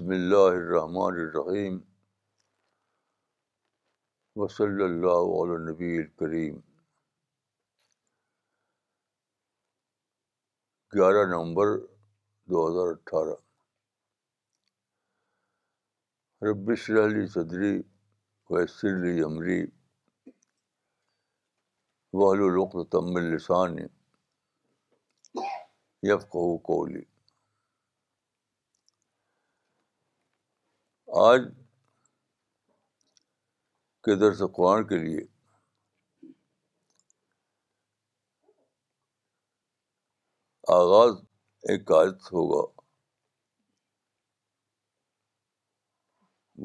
بسم اللہ الرحمٰن الرحیم وصلی اللہ علیہ نبی الکریم گیارہ نومبر دو ہزار اٹھارہ رب علی صدری علی عمری وحل والم السانی یفقو کولی آج کے درس قرآن کے لیے آغاز ایک آیت ہوگا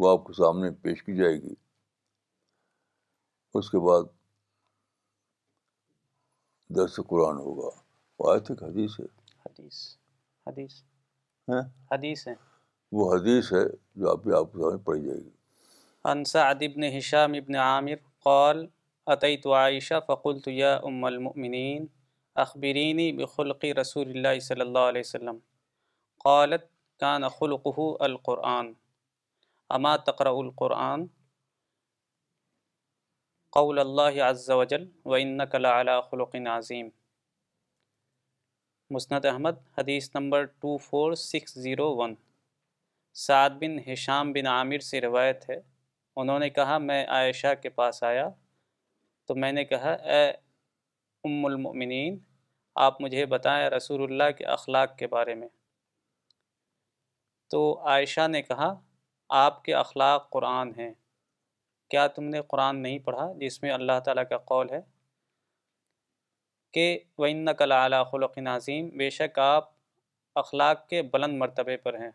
وہ آپ کے سامنے پیش کی جائے گی اس کے بعد درس قرآن ہوگا وہ آیت ایک حدیث ہے حدیث حدیث ہاں حدیث ہے وہ حدیث ہے جو ابھی آپ کے سامنے پڑھی جائے گی سعد ادبن حشاں ابن عامر قول عطعی فقلت یا ام امنین اخبرینی بخلقی رسول اللہ صلی اللہ علیہ وسلم قولت کا خلقه القرآن اما تقرأ القرآن قول اللّہ عز وجل وین قلعقی ناظیم مصنط احمد حدیث number two four six zero one سعد بن حشام بن عامر سے روایت ہے انہوں نے کہا میں عائشہ کے پاس آیا تو میں نے کہا اے ام المؤمنین آپ مجھے بتائیں رسول اللہ کے اخلاق کے بارے میں تو عائشہ نے کہا آپ کے اخلاق قرآن ہیں کیا تم نے قرآن نہیں پڑھا جس میں اللہ تعالیٰ کا قول ہے کہ وَإِنَّكَ لَعَلَىٰ خلق نظیم بے شک آپ اخلاق کے بلند مرتبے پر ہیں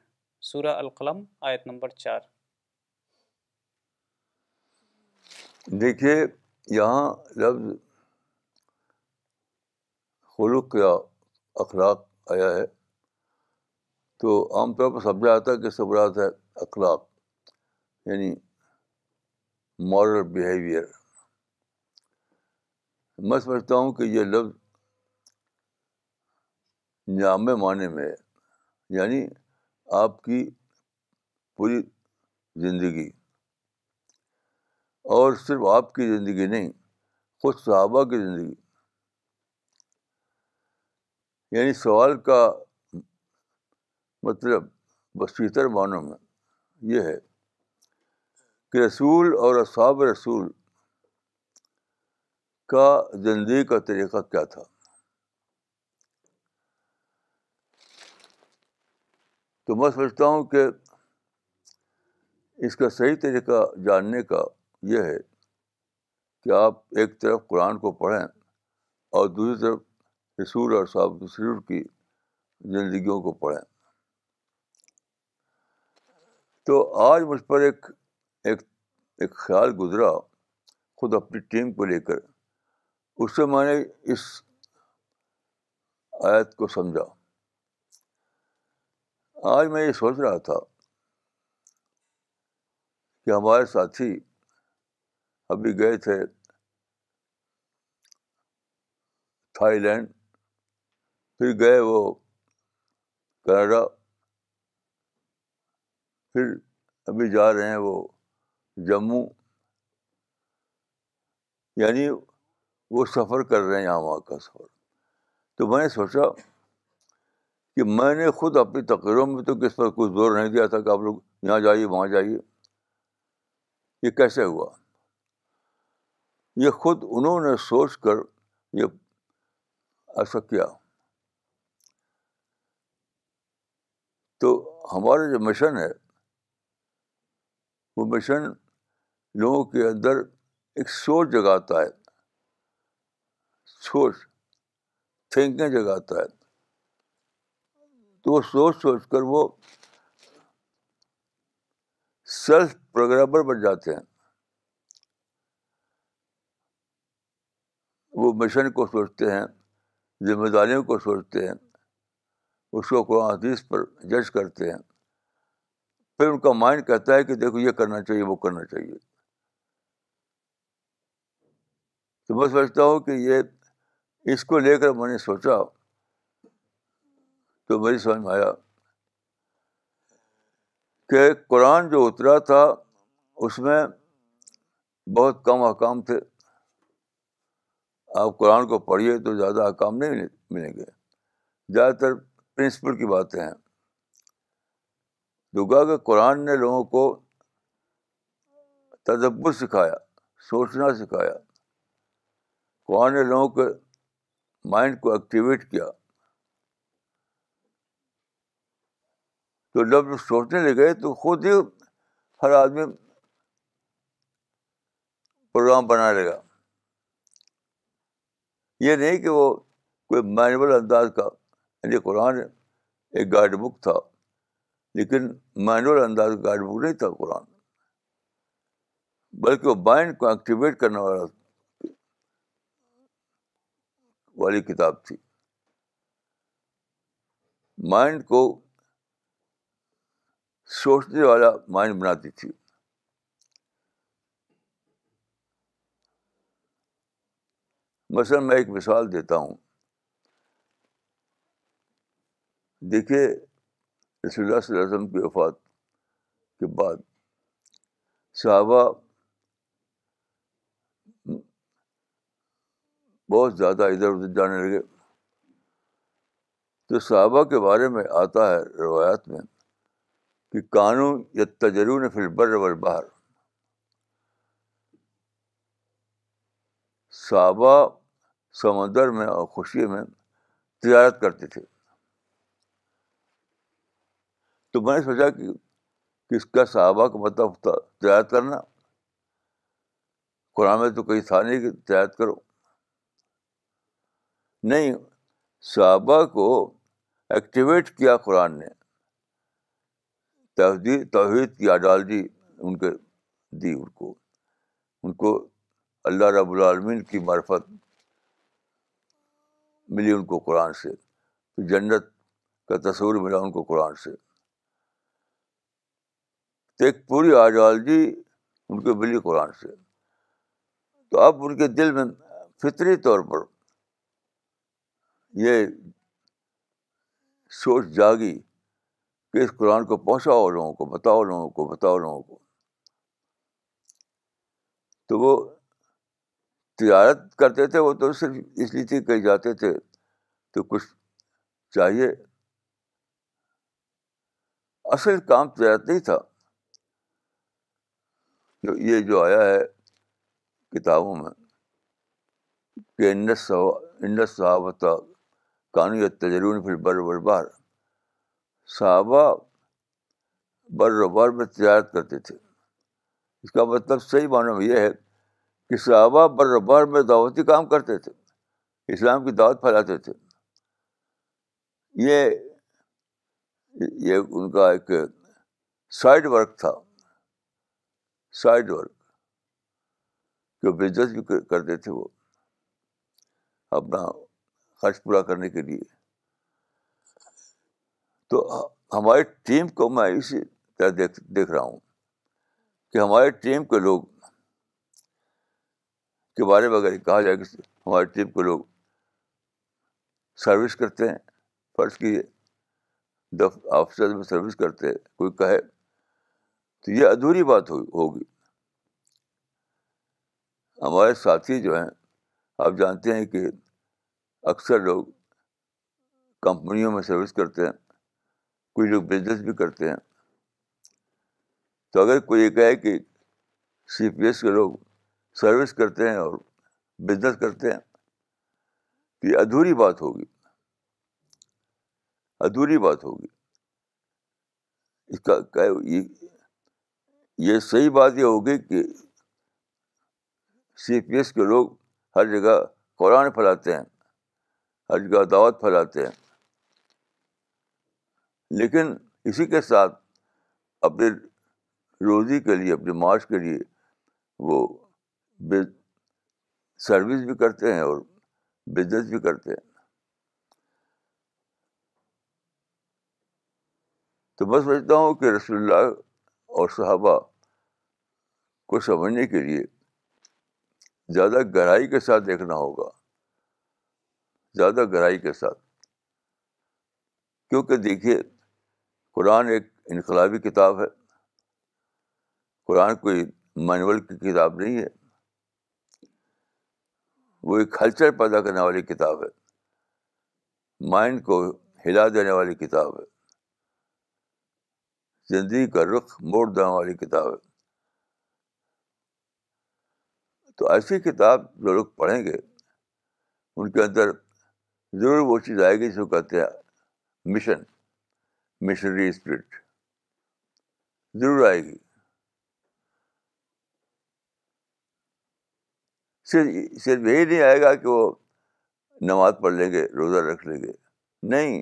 سورہ القلم آیت نمبر چار دیکھیے یہاں لفظ خلق یا اخلاق آیا ہے تو عام طور پر سمجھا آتا ہے کہ سبرات ہے اخلاق یعنی مارل بیہیویئر میں سمجھتا ہوں کہ یہ لفظ جامع معنی میں ہے یعنی آپ کی پوری زندگی اور صرف آپ کی زندگی نہیں خود صحابہ کی زندگی یعنی سوال کا مطلب بصیتر معنوں میں یہ ہے کہ رسول اور اصحاب رسول کا زندگی کا طریقہ کیا تھا تو میں سمجھتا ہوں کہ اس کا صحیح طریقہ جاننے کا یہ ہے کہ آپ ایک طرف قرآن کو پڑھیں اور دوسری طرف رسول اور صاحب رسول کی زندگیوں کو پڑھیں تو آج مجھ پر ایک ایک ایک خیال گزرا خود اپنی ٹیم کو لے کر اس سے میں نے اس آیت کو سمجھا آج میں یہ سوچ رہا تھا کہ ہمارے ساتھی ابھی گئے تھے تھائی لینڈ پھر گئے وہ کینیڈا پھر ابھی جا رہے ہیں وہ جموں یعنی وہ سفر کر رہے ہیں یہاں وہاں کا سفر تو میں نے سوچا کہ میں نے خود اپنی تقریروں میں تو کس پر کچھ زور نہیں دیا تھا کہ آپ لوگ یہاں جائیے وہاں جائیے یہ کیسے ہوا یہ خود انہوں نے سوچ کر یہ ایسا کیا تو ہمارا جو مشن ہے وہ مشن لوگوں کے اندر ایک سوچ جگاتا ہے سوچ تھنکنگ جگاتا ہے تو وہ سوچ سوچ کر وہ سیلف پروگرامر بن جاتے ہیں وہ مشن کو سوچتے ہیں ذمہ داریوں کو سوچتے ہیں اس کو قرآن حدیث پر جج کرتے ہیں پھر ان کا مائنڈ کہتا ہے کہ دیکھو یہ کرنا چاہیے وہ کرنا چاہیے تو میں سمجھتا ہوں کہ یہ اس کو لے کر میں نے سوچا تو میری سمجھ میں آیا کہ قرآن جو اترا تھا اس میں بہت کم احکام تھے آپ قرآن کو پڑھیے تو زیادہ احکام نہیں ملیں گے زیادہ تر پرنسپل کی باتیں ہیں دگا کہ قرآن نے لوگوں کو تدبر سکھایا سوچنا سکھایا قرآن نے لوگوں کے مائنڈ کو ایکٹیویٹ کیا تو جب سوچنے لگے تو خود ہی ہر آدمی پروگرام بنا لے گا یہ نہیں کہ وہ کوئی مینول انداز کا یعنی قرآن ایک گائیڈ بک تھا لیکن مینول انداز کا گائیڈ بک نہیں تھا قرآن بلکہ وہ مائنڈ کو ایکٹیویٹ کرنے والا والی کتاب تھی مائنڈ کو سوچنے والا مائنڈ بناتی تھی مثلاً میں ایک مثال دیتا ہوں دیکھیے رسول اللہ صلی اللہ علیہ وسلم کی وفات کے بعد صحابہ بہت زیادہ ادھر ادھر جانے لگے تو صحابہ کے بارے میں آتا ہے روایات میں کہ قانون یا تجرون بر و برباہر صحابہ سمندر میں اور خوشی میں تجارت کرتے تھے تو میں نے سوچا کہ کس کا صحابہ کا مطلب تجارت کرنا قرآن میں تو کہیں تھا نہیں تجارت کرو نہیں صحابہ کو ایکٹیویٹ کیا قرآن نے توحید کی اڈالجی ان کے دی ان کو ان کو اللہ رب العالمین کی مرفت ملی ان کو قرآن سے جنت کا تصور ملا ان کو قرآن سے تو ایک پوری آئیڈیالوجی ان کو ملی قرآن سے تو اب ان کے دل میں فطری طور پر یہ سوچ جاگی کہ اس قرآن کو پہنچاؤ لوگوں کو بتاؤ لوگوں کو بتاؤ لوگوں کو تو وہ تجارت کرتے تھے وہ تو صرف اس لیے تھی کہ جاتے تھے تو کچھ چاہیے اصل کام تجارت نہیں تھا تو یہ جو آیا ہے کتابوں میں کہ صحابت قانون تجرون پھر بر بر بار صحابہ بر روبار میں تجارت کرتے تھے اس کا مطلب صحیح معنی یہ ہے کہ صحابہ بر روبار میں دعوتی کام کرتے تھے اسلام کی دعوت پھیلاتے تھے یہ ان کا ایک سائڈ ورک تھا سائڈ ورک جو بزنس بھی کرتے تھے وہ اپنا خرچ پورا کرنے کے لیے تو ہماری ٹیم کو میں اسی طرح دیکھ دیکھ رہا ہوں کہ ہماری ٹیم کے لوگ کے بارے میں اگر کہا جائے کہ ہماری ٹیم کے لوگ سروس کرتے ہیں فرض دف آفسر میں سروس کرتے ہیں کوئی کہے تو یہ ادھوری بات ہو ہوگی ہمارے ساتھی جو ہیں آپ جانتے ہیں کہ اکثر لوگ کمپنیوں میں سروس کرتے ہیں کچھ لوگ بزنس بھی کرتے ہیں تو اگر کوئی یہ کہے کہ سی پی ایس کے لوگ سروس کرتے ہیں اور بزنس کرتے ہیں تو یہ ادھوری بات ہوگی ادھوری بات ہوگی اس کا یہ صحیح بات یہ ہوگی کہ سی پی ایس کے لوگ ہر جگہ قرآن پھیلاتے ہیں ہر جگہ دعوت پھیلاتے ہیں لیکن اسی کے ساتھ اپنے روزی کے لیے اپنے معاش کے لیے وہ سروس بھی کرتے ہیں اور بزنس بھی کرتے ہیں تو میں سمجھتا ہوں کہ رسول اللہ اور صحابہ کو سمجھنے کے لیے زیادہ گہرائی کے ساتھ دیکھنا ہوگا زیادہ گہرائی کے ساتھ کیونکہ دیکھیے قرآن ایک انقلابی کتاب ہے قرآن کوئی مینول کی کتاب نہیں ہے وہ ایک کلچر پیدا کرنے والی کتاب ہے مائنڈ کو ہلا دینے والی کتاب ہے زندگی کا رخ موڑ دینے والی کتاب ہے تو ایسی کتاب جو لوگ پڑھیں گے ان کے اندر ضرور وہ چیز آئے گی جس کو مشن مشنری اسپرٹ ضرور آئے گی صرف صرف یہی نہیں آئے گا کہ وہ نماز پڑھ لیں گے روزہ رکھ لیں گے نہیں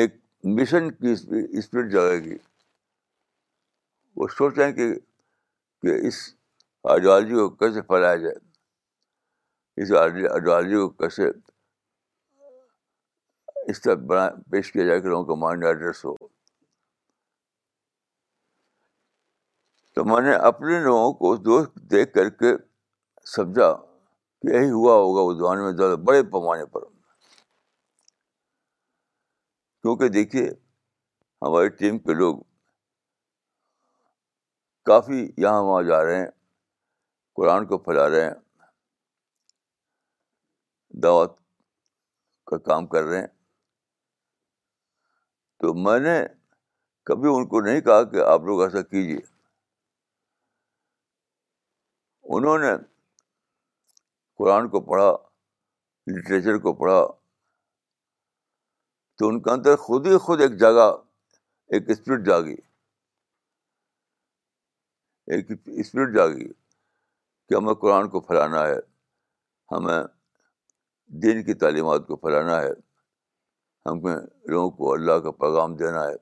ایک مشن کی اسپرٹ جو گی وہ سوچیں کہ کہ اس آئیڈیالوجی کو کیسے پھیلایا جائے اس آئیڈیالوجی کو کیسے اس طرح بنا پیش کیا جائے کہ لوگوں کا مائنڈ ایڈریس ہو تو میں نے اپنے لوگوں کو دوست دیکھ کر کے سمجھا کہ یہی ہوا ہوگا اس زمانے میں زیادہ بڑے پیمانے پر کیونکہ دیکھیے ہماری ٹیم کے لوگ کافی یہاں وہاں جا رہے ہیں قرآن کو پھیلا رہے ہیں دعوت کا کام کر رہے ہیں تو میں نے کبھی ان کو نہیں کہا کہ آپ لوگ ایسا کیجیے انہوں نے قرآن کو پڑھا لٹریچر کو پڑھا تو ان کے اندر خود ہی خود ایک جگہ ایک اسپرٹ جاگی ایک اسپرٹ جاگی کہ ہمیں قرآن کو پھیلانا ہے ہمیں دین کی تعلیمات کو پھیلانا ہے ہم کو لوگوں کو اللہ کا پیغام دینا ہے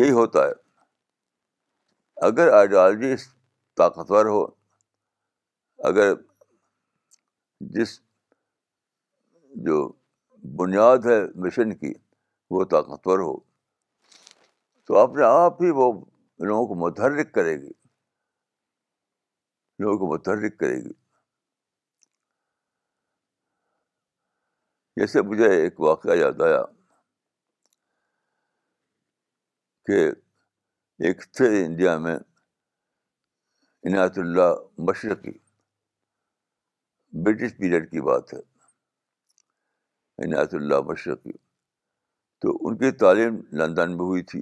یہی ہوتا ہے اگر آئیڈیالوجی طاقتور ہو اگر جس جو بنیاد ہے مشن کی وہ طاقتور ہو تو اپنے آپ ہی وہ لوگوں کو متحرک کرے گی لوگوں کو متحرک کرے گی جیسے مجھے ایک واقعہ یاد آیا کہ ایک تھے انڈیا میں Inayatullah Mashriqi British period کی بات ہے عنایت اللہ مشرقی تو ان کی تعلیم لندن میں ہوئی تھی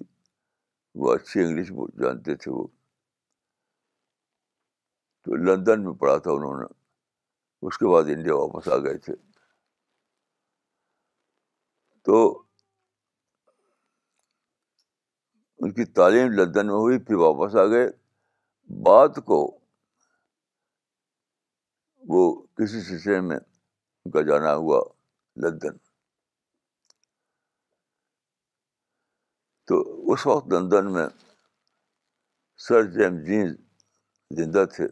وہ اچھی انگلش جانتے تھے وہ تو لندن میں پڑھا تھا انہوں نے اس کے بعد انڈیا واپس آ گئے تھے تو ان کی تعلیم لندن میں ہوئی پھر واپس آ گئے بات کو وہ کسی سلسلے میں ان کا جانا ہوا لندن تو اس وقت لندن میں سر جیم جین زندہ تھے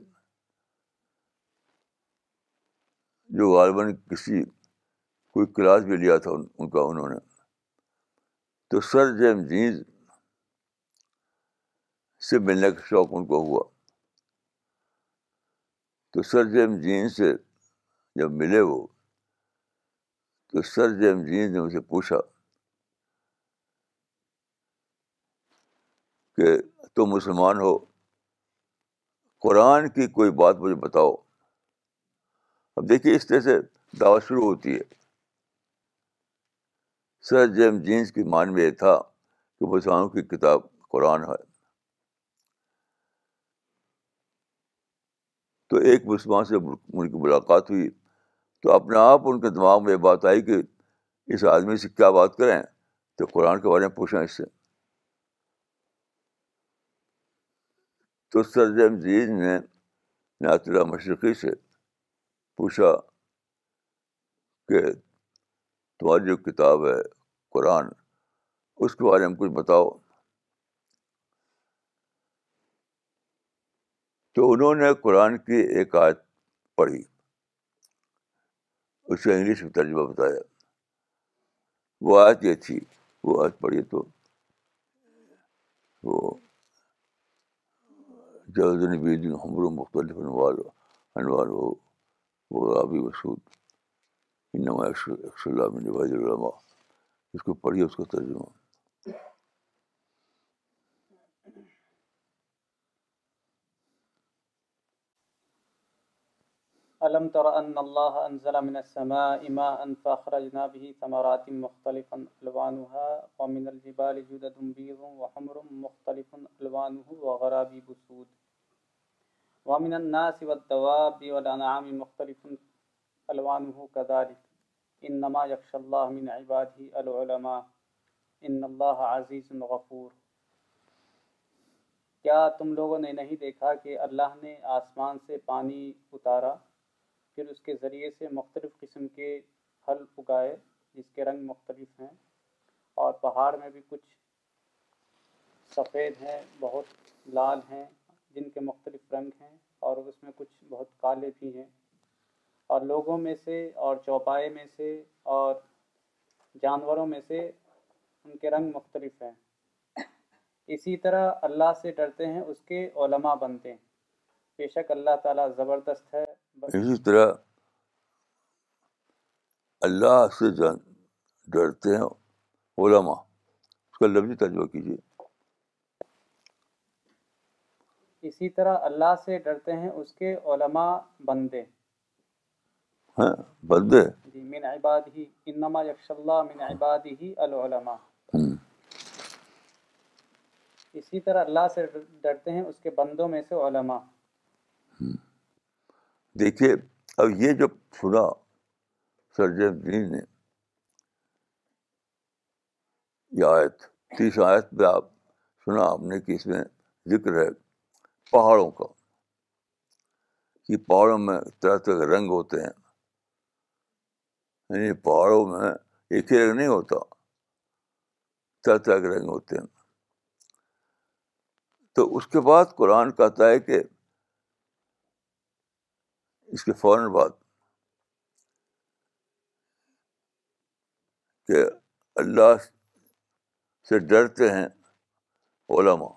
جو غالباً کسی کوئی کلاس بھی لیا تھا ان کا انہوں نے تو سر جیم جینز سے ملنے کا شوق ان کو ہوا تو سر جیم جینز سے جب ملے وہ تو سر جیم جینز نے مجھے پوچھا کہ تم مسلمان ہو قرآن کی کوئی بات مجھے بتاؤ اب دیکھیے اس طرح سے دعوت شروع ہوتی ہے سر جیم جینس کی مان میں یہ تھا کہ مسلمانوں کی کتاب قرآن ہے تو ایک مسلمان سے ان کی ملاقات ہوئی تو اپنے آپ ان کے دماغ میں یہ بات آئی کہ اس آدمی سے کیا بات کریں تو قرآن کے بارے میں پوچھیں اس سے تو سر جیم جینس نے نعت اللہ مشرقی سے پوچھا کہ تمہاری جو کتاب ہے قرآن اس کے بارے میں کچھ بتاؤ تو انہوں نے قرآن کی ایک آیت پڑھی اس کا انگلش میں ترجمہ بتایا وہ آیت یہ تھی وہ آیت پڑھی تو وہ جلد نبی حمر و مختلف انوار وہ آبی وسعود انما اللہ من عباد العلماء اس کو پڑھیے اس کا ترجمہ الم تر ان اللہ انزل من السماء ماء فاخرجنا به ثمرات مختلفا الوانها ومن الجبال جدد بيض وحمر مختلف الوانه وغراب بسود ومن الناس والدواب والانعام مختلف الوانه كذلك انما یکش اللہ من ہی العلماء ان اللہ عزیز غفور کیا تم لوگوں نے نہیں دیکھا کہ اللہ نے آسمان سے پانی اتارا پھر اس کے ذریعے سے مختلف قسم کے پھل اگائے جس کے رنگ مختلف ہیں اور پہاڑ میں بھی کچھ سفید ہیں بہت لال ہیں جن کے مختلف رنگ ہیں اور اس میں کچھ بہت کالے بھی ہیں اور لوگوں میں سے اور چوپائے میں سے اور جانوروں میں سے ان کے رنگ مختلف ہیں اسی طرح اللہ سے ڈرتے ہیں اس کے علماء بنتے ہیں بے شک اللہ تعالیٰ زبردست ہے اسی طرح اللہ سے ڈرتے ہیں علماء اس کا لفظی تجربہ کیجیے اسی طرح اللہ سے ڈرتے ہیں اس کے علماء بندے ہاں بندے جی، من عباده انما يخشى الله من عباده العلماء اسی طرح اللہ سے ڈرتے ہیں اس کے بندوں میں سے علماء دیکھیے اب یہ جو سنا سرجن دین جی نے یہ آیت تیس آیت پہ آپ سنا آپ نے کہ اس میں ذکر ہے پہاڑوں کا کہ پہاڑوں میں طرح طرح کے رنگ ہوتے ہیں یعنی پہاڑوں میں ایک ہی رنگ نہیں ہوتا طرح طرح کے رنگ ہوتے ہیں تو اس کے بعد قرآن کہتا ہے کہ اس کے فوراً بعد کہ اللہ سے ڈرتے ہیں علماء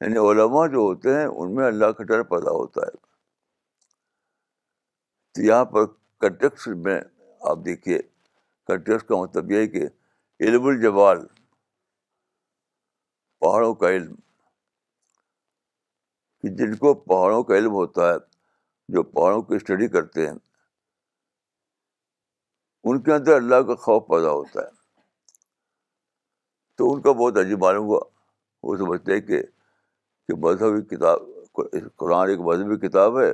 یعنی علماء جو ہوتے ہیں ان میں اللہ کا ڈر پیدا ہوتا ہے تو یہاں پر کنٹیکس میں آپ دیکھیے کنٹیکس کا مطلب یہ ہے کہ علم الجوال پہاڑوں کا علم کہ جن کو پہاڑوں کا علم ہوتا ہے جو پہاڑوں کی اسٹڈی کرتے ہیں ان کے اندر اللہ کا خوف پیدا ہوتا ہے تو ان کا بہت عجیب معلوم ہوا وہ سمجھتے ہیں کہ کہ مذہبی کتاب قرآن ایک مذہبی کتاب ہے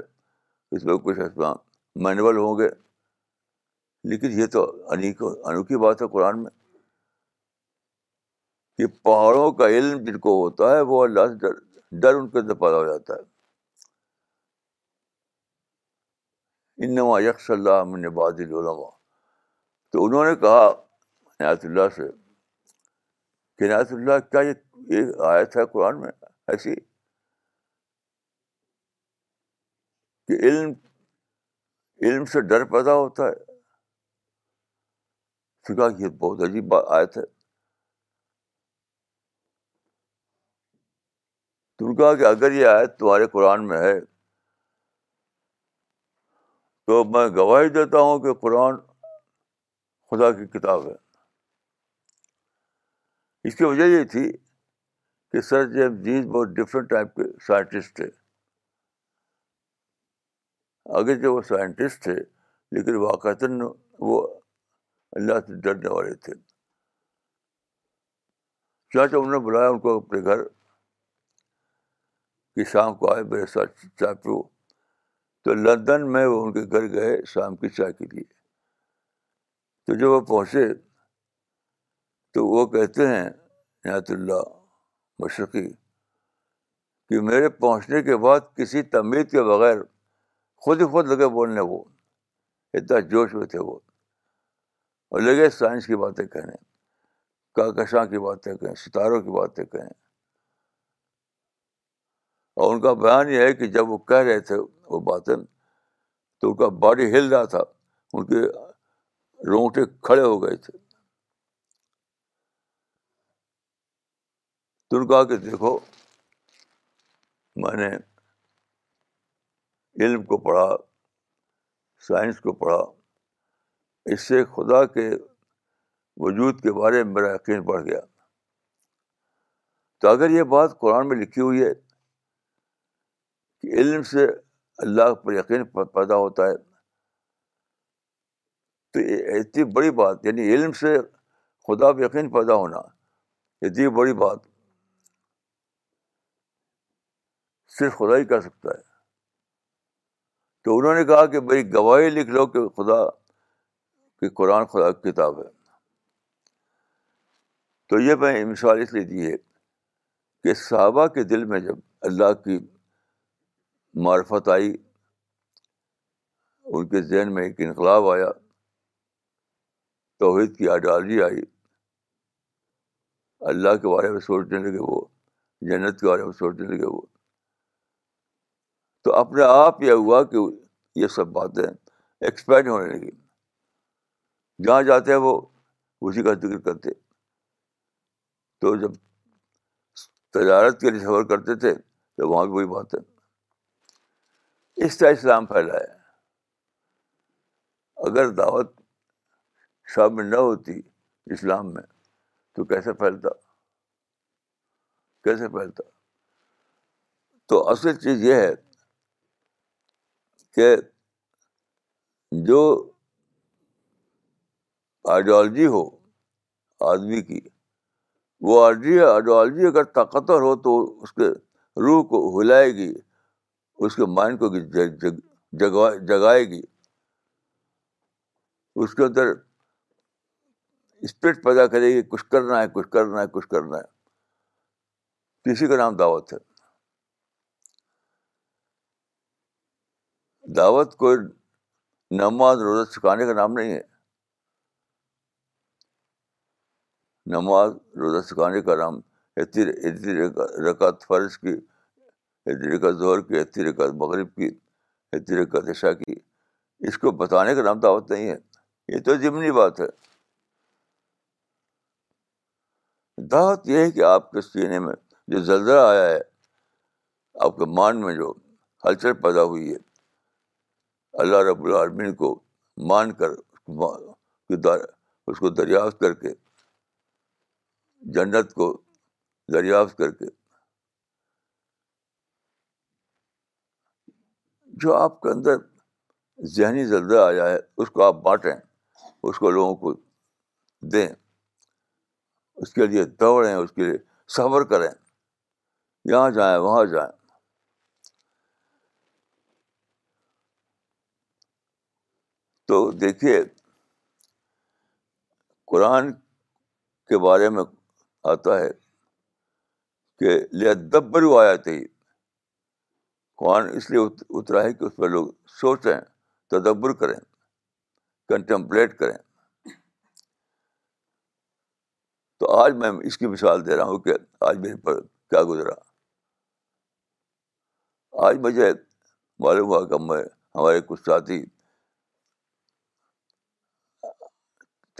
اس میں کچھ اسلام مینول ہوں گے لیکن یہ تو انوکھی بات ہے قرآن میں کہ پہاڑوں کا علم جن کو ہوتا ہے وہ اللہ سے ڈر ان کے اندر پیدا ہو جاتا ہے یکس اللہ من باد تو انہوں نے کہا نیات اللہ سے کہ نعت اللہ کیا یہ آیت ہے قرآن میں ایسی کہ علم علم سے ڈر پیدا ہوتا ہے سکھا کہ یہ بہت عجیب بات آیت ہے کہا کہ اگر یہ آیت تمہارے قرآن میں ہے تو میں گواہی دیتا ہوں کہ قرآن خدا کی کتاب ہے اس کی وجہ یہ تھی کہ سر جی جیز بہت ڈفرینٹ ٹائپ کے سائنٹسٹ تھے آگے جو وہ سائنٹسٹ تھے لیکن واقعات وہ اللہ سے ڈرنے والے تھے چاچا انہوں نے بلایا ان کو اپنے گھر کہ شام کو آئے میرے ساتھ چائے پیو تو لندن میں وہ ان کے گھر گئے شام کی چائے کے لیے تو جب وہ پہنچے تو وہ کہتے ہیں نعت اللہ مشرقی کہ میرے پہنچنے کے بعد کسی تمید کے بغیر خود ہی خود لگے بولنے وہ اتنا جوش میں تھے وہ اور لگے سائنس کی باتیں کہنے کاکشاں کی باتیں کہیں ستاروں کی باتیں کہیں اور ان کا بیان یہ ہے کہ جب وہ کہہ رہے تھے وہ باتیں تو ان کا باڈی ہل رہا تھا ان کے رونگٹے کھڑے ہو گئے تھے تو ان کہا کہ دیکھو میں نے علم کو پڑھا سائنس کو پڑھا اس سے خدا کے وجود کے بارے میں میرا یقین بڑھ گیا تو اگر یہ بات قرآن میں لکھی ہوئی ہے کہ علم سے اللہ پر یقین پیدا ہوتا ہے تو اتنی بڑی بات یعنی علم سے خدا پر یقین پیدا ہونا اتنی بڑی بات صرف خدا ہی کر سکتا ہے تو انہوں نے کہا کہ بھائی گواہی لکھ لو کہ خدا کہ قرآن خدا کی کتاب ہے تو یہ میں مثال اس لیے دی ہے کہ صحابہ کے دل میں جب اللہ کی معرفت آئی ان کے ذہن میں ایک انقلاب آیا توحید کی آڈالجی آئی اللہ کے بارے میں سوچنے لگے وہ جنت کے بارے میں سوچنے لگے وہ تو اپنے آپ یہ ہوا کہ یہ سب باتیں ایکسپینڈ ہونے لگی جہاں جاتے ہیں وہ اسی کا ذکر کرتے تو جب تجارت کے لیے سفر کرتے تھے تو وہاں بھی وہی باتیں اس طرح اسلام پھیلا ہے اگر دعوت شام میں نہ ہوتی اسلام میں تو کیسے پھیلتا کیسے پھیلتا تو اصل چیز یہ ہے کہ جو آئیڈیالوجی ہو آدمی کی وہ آئیڈیالوجی اگر طاقتور ہو تو اس کے روح کو ہلائے گی اس کے مائنڈ کو جگائے گی اس کے اندر اسپرٹ پیدا کرے گی کچھ کرنا ہے کچھ کرنا ہے کچھ کرنا ہے کسی کا نام دعوت ہے دعوت کوئی نماز روزہ سکھانے کا نام نہیں ہے نماز روزہ سکھانے کا نام رکعت فرض کی رکعت ظہر کی رکعت مغرب کی اتی رکعت عشاء کی اس کو بتانے کا نام دعوت نہیں ہے یہ تو ضمنی بات ہے دعوت یہ ہے کہ آپ کے سینے میں جو زلزلہ آیا ہے آپ کے مان میں جو ہلچل پیدا ہوئی ہے اللہ رب العالمین کو مان کر اس کو دریافت کر کے جنت کو دریافت کر کے جو آپ کے اندر ذہنی زلدہ آیا ہے اس کو آپ بانٹیں اس کو لوگوں کو دیں اس کے لیے دوڑیں اس کے لیے صبر کریں یہاں جائیں وہاں جائیں تو دیکھیے قرآن کے بارے میں آتا ہے کہ وہ آیا تھی قرآن اس لیے اترا ہے کہ اس پہ لوگ سوچیں تدبر کریں کنٹمپلیٹ کریں تو آج میں اس کی مثال دے رہا ہوں کہ آج میرے پر کیا گزرا آج مجھے معلوم ہوا کہ میں ہمارے کچھ ساتھی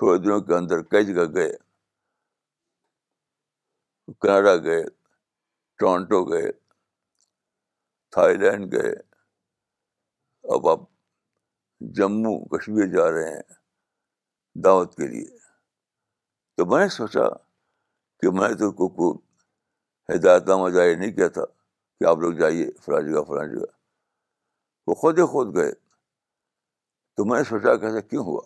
تھوڑے دنوں کے اندر کئی جگہ گئے کینیڈا گئے ٹورانٹو گئے تھائی لینڈ گئے اب آپ جموں کشمیر جا رہے ہیں دعوت کے لیے تو میں نے سوچا کہ میں تو کو, ہدایت نامہ جاری نہیں کیا تھا کہ آپ لوگ جائیے فلاں جگہ فلاں جگہ وہ خود ہی خود گئے تو میں نے سوچا کیسا کیوں ہوا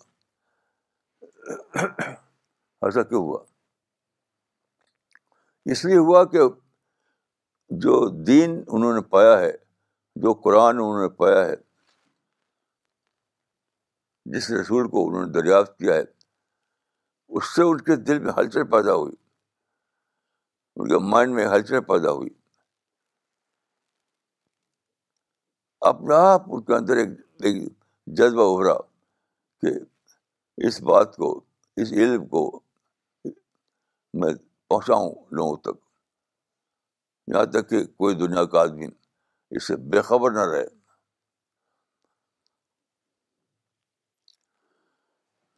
ایسا کیوں ہوا اس لیے ہوا کہ جو دین انہوں نے پایا ہے جو قرآن انہوں نے پایا ہے جس رسول کو انہوں نے دریافت کیا ہے اس سے ان کے دل میں ہلچل پیدا ہوئی ان کے مائنڈ میں ہلچل پیدا ہوئی اپنا آپ ان کے اندر ایک جذبہ ابھرا کہ اس بات کو اس علم کو میں پہنچاؤں لوگوں تک یہاں تک کہ کوئی دنیا کا آدمی اس سے بے خبر نہ رہے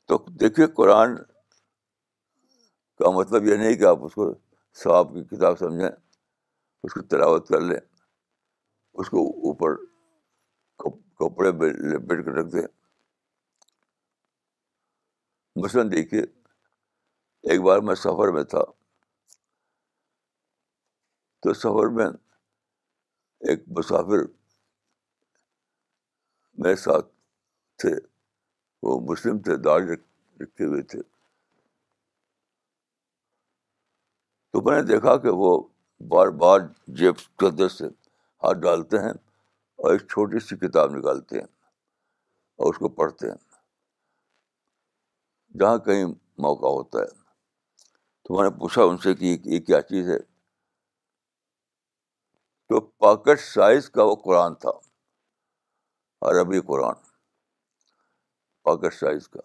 تو دیکھیے قرآن کا مطلب یہ نہیں کہ آپ اس کو ثواب کی کتاب سمجھیں اس کی تلاوت کر لیں اس کو اوپر کپڑے لپیٹ کر رکھ دیں مثلاً دیکھیے ایک بار میں سفر میں تھا تو سفر میں ایک مسافر میرے ساتھ تھے وہ مسلم تھے داڑ رکھے ہوئے تھے تو میں نے دیکھا کہ وہ بار بار جیب قدر سے ہاتھ ڈالتے ہیں اور ایک چھوٹی سی کتاب نکالتے ہیں اور اس کو پڑھتے ہیں جہاں کہیں موقع ہوتا ہے تو میں نے پوچھا ان سے کہ یہ کیا چیز ہے تو پاکٹ سائز کا وہ قرآن تھا عربی قرآن پاکٹ سائز کا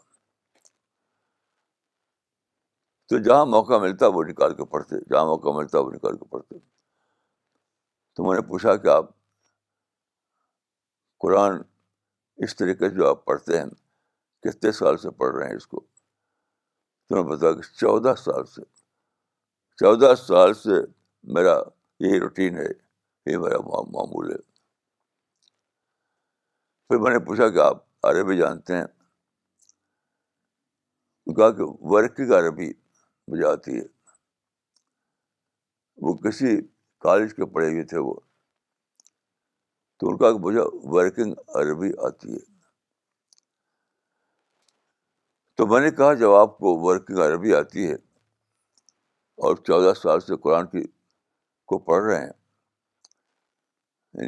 تو جہاں موقع ملتا وہ نکال کے پڑھتے جہاں موقع ملتا وہ نکال کے پڑھتے تو میں نے پوچھا کہ آپ قرآن اس طریقے سے جو آپ پڑھتے ہیں کتنے سال سے پڑھ رہے ہیں اس کو تمہیں بتا کہ چودہ سال سے چودہ سال سے میرا یہی روٹین ہے یہ میرا معمول ہے پھر میں نے پوچھا کہ آپ عربی جانتے ہیں کہا کہ ورکنگ عربی مجھے آتی ہے وہ کسی کالج کے پڑھے ہوئے تھے وہ تو ان کا مجھے ورکنگ عربی آتی ہے تو میں نے کہا جب آپ کو ورکنگ عربی آتی ہے اور چودہ سال سے قرآن کی کو پڑھ رہے ہیں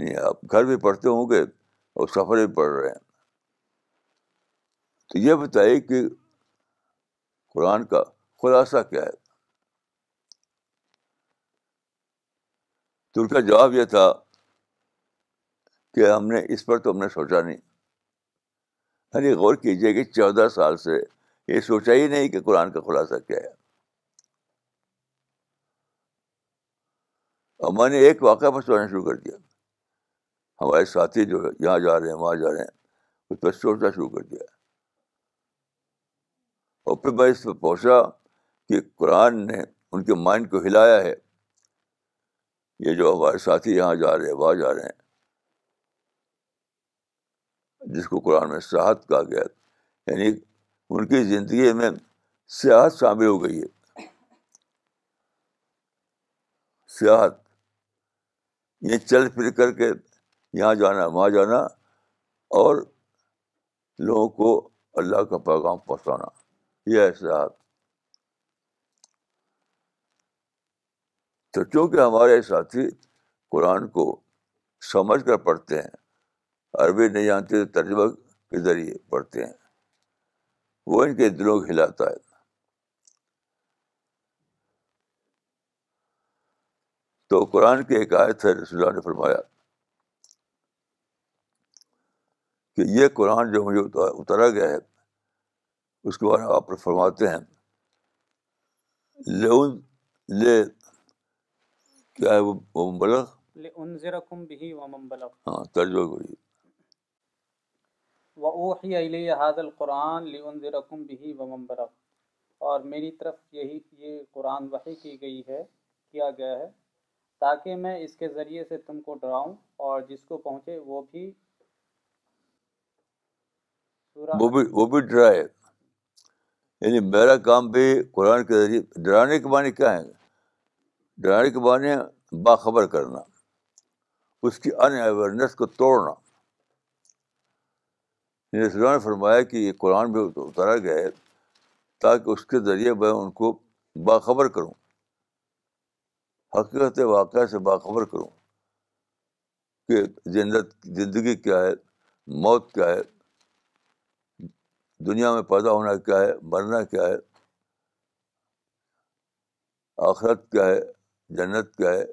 یعنی آپ گھر بھی پڑھتے ہوں گے اور سفر بھی پڑھ رہے ہیں تو یہ بتائیے کہ قرآن کا خلاصہ کیا ہے تو ان کا جواب یہ تھا کہ ہم نے اس پر تو ہم نے سوچا نہیں ارے غور کیجیے کہ چودہ سال سے یہ سوچا ہی نہیں کہ قرآن کا خلاصہ کیا ہے اور میں نے ایک واقعہ پر سوچنا شروع کر دیا ہمارے ساتھی جو یہاں جا رہے ہیں وہاں جا رہے ہیں اس پر سوچنا شروع کر دیا اور پھر میں اس پہ پہنچا کہ قرآن نے ان کے مائنڈ کو ہلایا ہے یہ جو ہمارے ساتھی یہاں جا رہے ہیں وہاں جا رہے ہیں جس کو قرآن میں شاید کہا گیا یعنی ان کی زندگی میں سیاحت شامل ہو گئی ہے سیاحت یہ چل پھر کر کے یہاں جانا وہاں جانا اور لوگوں کو اللہ کا پیغام پہنچانا یہ ہے سیاحت تو چونکہ ہمارے ساتھی قرآن کو سمجھ کر پڑھتے ہیں عربی نہیں جانتے ترجمہ کے ذریعے پڑھتے ہیں وہ ان کے دلوں کو ہلاتا ہے تو قرآن کی ایک آیت ہے رسول اللہ نے فرمایا کہ یہ قرآن جو مجھے اتارا گیا ہے اس کے بارے میں آپ فرماتے ہیں لون لے کیا ہے وہ ہاں ترجمہ وہ اوہ علیہ القرآن قرآن بھی اور میری طرف یہی یہ قرآن وحی کی گئی ہے کیا گیا ہے تاکہ میں اس کے ذریعے سے تم کو ڈراؤں اور جس کو پہنچے وہ بھی وہ بھی ڈرائے یعنی میرا کام بھی قرآن کے ذریعے ڈرانے کے معنی کیا ہے ڈرانے کے معنی باخبر کرنا اس کی ان اویئرنیس کو توڑنا انہیں نے فرمایا کہ یہ قرآن بھی اتارا گیا ہے تاکہ اس کے ذریعے میں ان کو باخبر کروں حقیقت واقعہ سے باخبر کروں کہ جنت زندگی کیا ہے موت کیا ہے دنیا میں پیدا ہونا کیا ہے مرنا کیا ہے آخرت کیا ہے جنت کیا ہے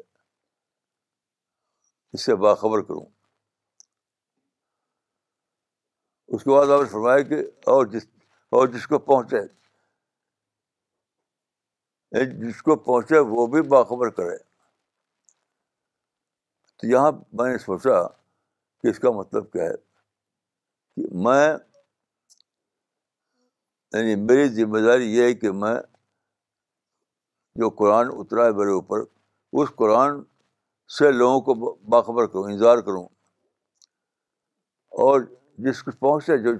اس سے باخبر کروں اس کے بعد آپ نے فرمایا کہ اور جس اور جس کو پہنچے یعنی جس کو پہنچے وہ بھی باخبر کرے تو یہاں میں نے سوچا کہ اس کا مطلب کیا ہے کہ میں یعنی میری ذمہ داری یہ ہے کہ میں جو قرآن اترا ہے میرے اوپر اس قرآن سے لوگوں کو باخبر کروں انتظار کروں اور جس پہنچے جو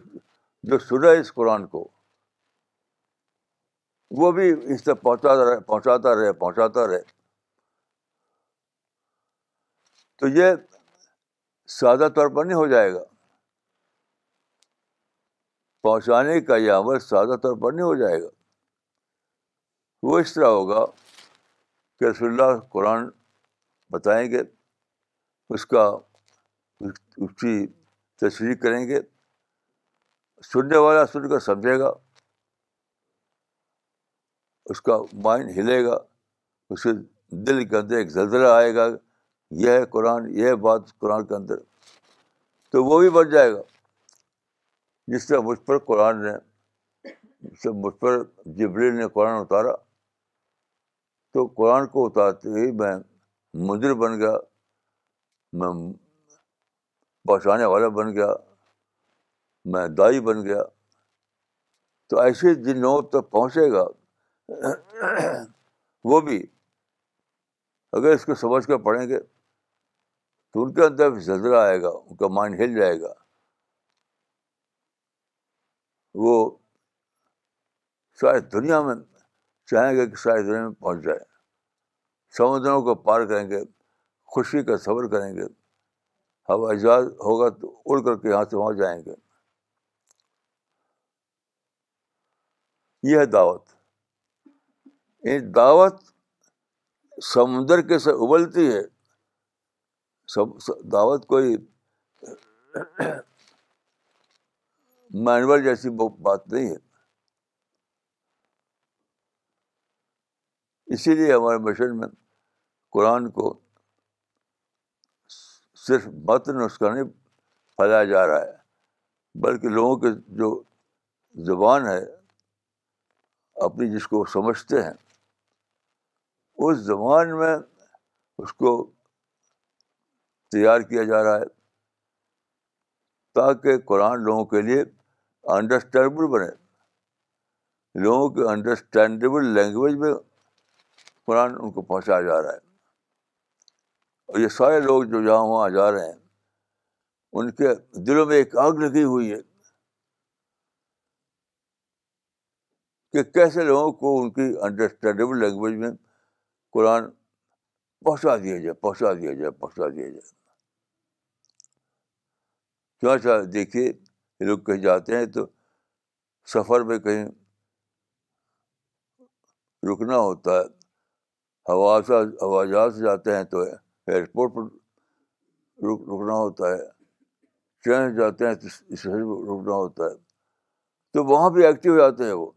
جو شرح اس قرآن کو وہ بھی اس طرح پہنچاتا رہے پہنچاتا رہے پہنچاتا رہے تو یہ سادہ طور پر نہیں ہو جائے گا پہنچانے کا یہ عمل سادہ طور پر نہیں ہو جائے گا وہ اس طرح ہوگا کہ رسول اللہ قرآن بتائیں گے اس کا اس کی تشریح کریں گے سننے والا سن کر سمجھے گا اس کا مائنڈ ہلے گا اس کے دل کے اندر ایک زلزلہ آئے گا یہ ہے قرآن یہ ہے بات قرآن کے اندر تو وہ بھی بچ جائے گا جس طرح مجھ پر قرآن نے جس طرح مجھ پر جبری نے قرآن اتارا تو قرآن کو اتارتے ہی میں مندر بن گیا میں پہنچانے والا بن گیا میں دائی بن گیا تو ایسے جن لوگوں تک پہنچے گا وہ بھی اگر اس کو سمجھ کر پڑھیں گے تو ان کے اندر زلزلہ آئے گا ان کا مائنڈ ہل جائے گا وہ شاید دنیا میں چاہیں گے کہ شاید دنیا میں پہنچ جائے سمندروں کو پار کریں گے خوشی کا صبر کریں گے اب ایجاز ہوگا تو اڑ کر کے یہاں سے وہاں جائیں گے یہ ہے دعوت دعوت سمندر کے سے ابلتی ہے دعوت کوئی مینول جیسی بات نہیں ہے اسی لیے ہمارے مشن میں قرآن کو صرف اس کا نہیں پھیلایا جا رہا ہے بلکہ لوگوں کے جو زبان ہے اپنی جس کو سمجھتے ہیں اس زبان میں اس کو تیار کیا جا رہا ہے تاکہ قرآن لوگوں کے لیے انڈرسٹینڈیبل بنے لوگوں کے انڈرسٹینڈیبل لینگویج میں قرآن ان کو پہنچایا جا رہا ہے اور یہ سارے لوگ جو جہاں وہاں جا رہے ہیں ان کے دلوں میں ایک آگ لگی ہوئی ہے کہ کیسے لوگوں کو ان کی انڈرسٹینڈیبل لینگویج میں قرآن پہنچا دیا جائے پہنچا دیا جائے پہنچا دیا جائے کیوں اچھا دیکھیے یہ لوگ کہیں جاتے ہیں تو سفر میں کہیں رکنا ہوتا ہے ہوا ہوا سے سے جہاز جاتے ہیں تو ایئرپورٹ پر رک رکنا ہوتا ہے ٹرین جاتے ہیں تو پہ رکنا ہوتا ہے تو وہاں بھی ایکٹیو ہو جاتے ہیں وہ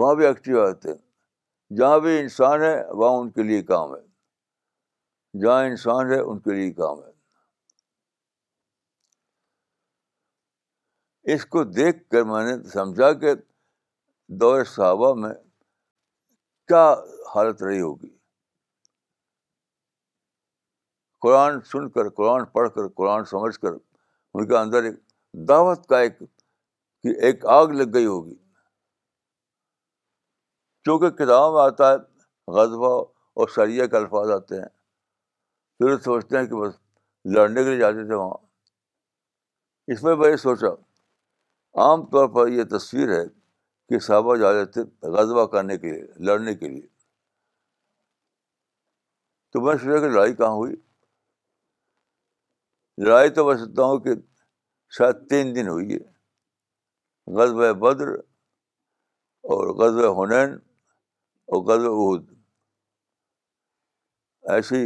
وہاں بھی ایکٹیو ہو جاتے ہیں جہاں بھی انسان ہے وہاں ان کے لیے کام ہے جہاں انسان ہے ان کے لیے کام ہے اس کو دیکھ کر میں نے سمجھا کہ دور صحابہ میں کیا حالت رہی ہوگی قرآن سن کر قرآن پڑھ کر قرآن سمجھ کر ان کے اندر ایک دعوت کا ایک ایک آگ لگ گئی ہوگی چونکہ کتاب آتا ہے غذبہ اور شریعے کے الفاظ آتے ہیں پھر سوچتے ہیں کہ بس لڑنے کے لیے جاتے تھے وہاں اس میں میں یہ سوچا عام طور پر یہ تصویر ہے کہ صحابہ جا جاتے تھے غذبہ کرنے کے لیے لڑنے کے لیے تو میں سوچا کہ لڑائی کہاں ہوئی لڑائی تو میں سوچتا ہوں کہ شاید تین دن ہوئی ہے غزب بدر اور غزب ہنین اور غزب عہد ایسی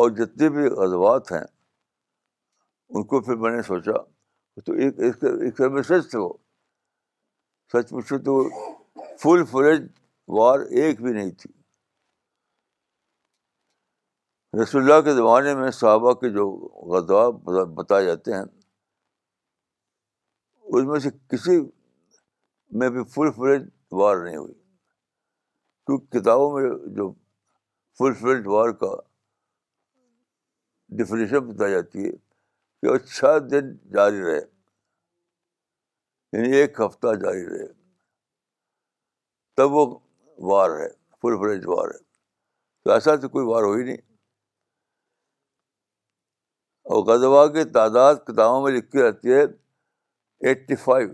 اور جتنے بھی غذبات ہیں ان کو پھر میں نے سوچا تو ایک ایک سروسز تھے وہ سچ پوچھو تو فل فلیج وار ایک بھی نہیں تھی رسول اللہ کے زمانے میں صحابہ کے جو غذا بتائے جاتے ہیں اس میں سے کسی میں بھی فل فلیج وار نہیں ہوئی کیونکہ کتابوں میں جو فل فلیج وار کا ڈفنیشن بتائی جاتی ہے کہ وہ چھ دن جاری رہے یعنی ایک ہفتہ جاری رہے تب وہ وار ہے فل فریج وار ہے تو ایسا تو کوئی وار ہوئی نہیں اور غزوا کی تعداد کتابوں میں لکھی رہتی ہے ایٹی فائیو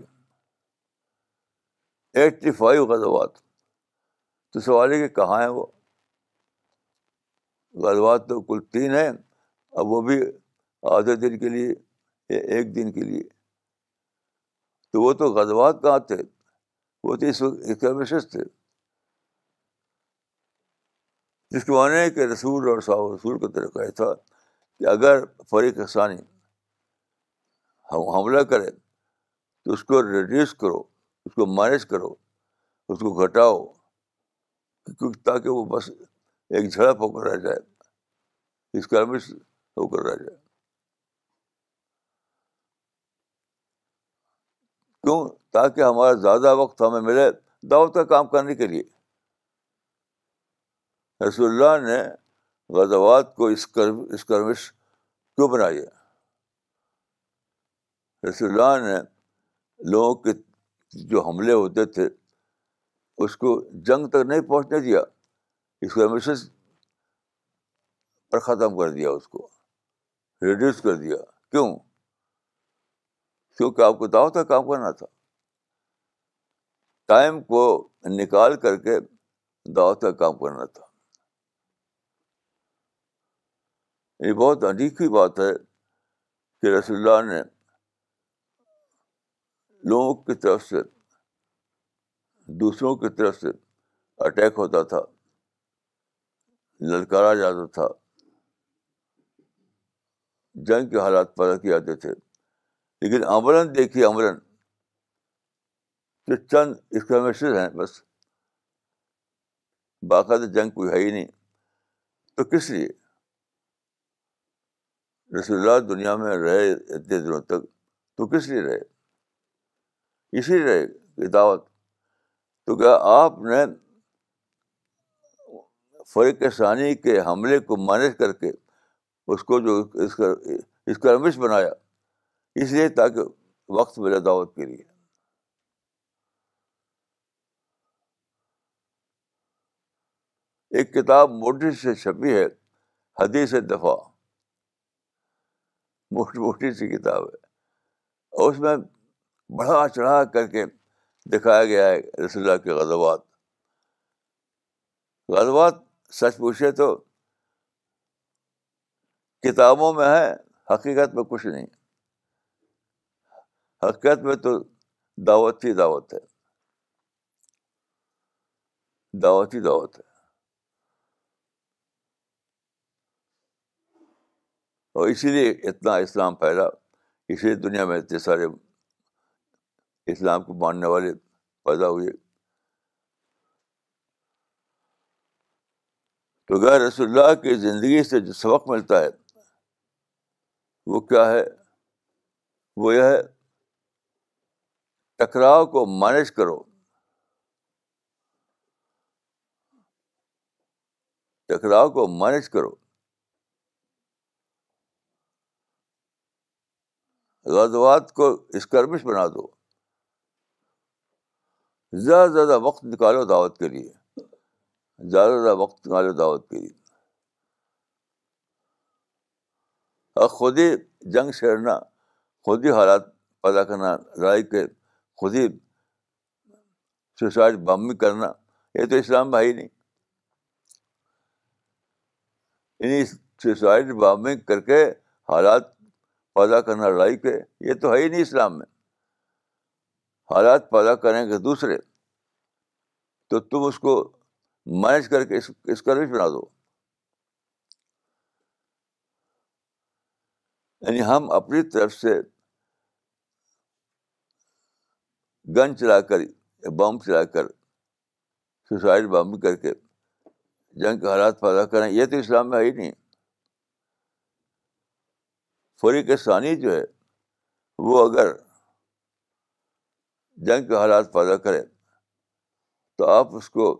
ایٹی فائیو غزوات تو سوال ہے کہ کہاں ہیں وہ غزوات تو کل تین ہیں اب وہ بھی آدھے دن کے لیے ایک دن کے لیے تو وہ تو غزوات کہاں تھے وہ تو اس وقت تھے جس کے ہے کہ رسول اور صاحب رسول کا طریقہ یہ تھا کہ اگر فریق ثانی ہم حملہ کریں تو اس کو ریڈیوس کرو اس کو مانج کرو اس کو گھٹاؤ کیونکہ تاکہ وہ بس ایک جھڑپ ہو کر رہ جائے اسکرمش ہو کر رہ جائے کیوں تاکہ ہمارا زیادہ وقت ہمیں ملے دعوت کا کام کرنے کے لیے رسول اللہ نے غزوات کو اسکر اسکرمش کیوں بنائی ہے رسول اللہ نے لوگوں کے جو حملے ہوتے تھے اس کو جنگ تک نہیں پہنچنے دیا اسکرمیش پر ختم کر دیا اس کو ریڈیوس کر دیا کیوں کیونکہ آپ کو دعوت کا کام کرنا تھا ٹائم کو نکال کر کے دعوت کا کام کرنا تھا یہ بہت عدیقی بات ہے کہ رسول اللہ نے لوگوں کی طرف سے دوسروں کی طرف سے اٹیک ہوتا تھا للکارا جاتا تھا جنگ کے حالات پیدا کیے جاتے تھے لیکن امرن دیکھیے امرن تو چند اسکرمیشز ہیں بس باقاعدہ جنگ کوئی ہے ہی نہیں تو کس لیے رسول اللہ دنیا میں رہے اتنے دنوں تک تو کس لیے رہے اسی لیے رہے دعوت تو کیا آپ نے فریق ثانی کے حملے کو مینج کر کے اس کو جو اس کا اس کا بنایا اس لیے تاکہ وقت ملے دعوت کے لیے ایک کتاب موٹی سے چھپی ہے حدیث دفاع موٹی موٹی سی کتاب ہے اور اس میں بڑھا چڑھا کر کے دکھایا گیا ہے رسول اللہ کے غزوات غزوات سچ پوچھے تو کتابوں میں ہے حقیقت میں کچھ نہیں حقیقت میں تو دعوت ہی دعوت ہے دعوت ہی دعوت ہے اور اسی لیے اتنا اسلام پھیلا اسی لیے دنیا میں اتنے سارے اسلام کو ماننے والے پیدا ہوئے تو غیر رسول اللہ کی زندگی سے جو سبق ملتا ہے وہ کیا ہے وہ یہ ہے ٹکراؤ کو مینج کرو ٹکراؤ کو مینج کرو غزوات کو اسکرمش بنا دو زیادہ زیادہ وقت نکالو دعوت کے لیے زیادہ زیادہ وقت نکالو دعوت کے لیے اور خود ہی جنگ چھیڑنا خود ہی حالات پیدا کرنا لڑائی کے خود ہی سوسائڈ بامنگ کرنا یہ تو اسلام میں ہی نہیں بامنگ کر کے حالات پیدا کرنا لڑائی کے یہ تو ہے ہی نہیں اسلام میں حالات پیدا کریں گے دوسرے تو تم اس کو مینج کر کے اس کا بنا دو یعنی ہم اپنی طرف سے گن چلا کر بم چلا کر سوسائڈ بم کر کے جنگ کے حالات پیدا کریں یہ تو اسلام میں ہے ہی نہیں فوری ثانی جو ہے وہ اگر جنگ کے حالات پیدا کرے تو آپ اس کو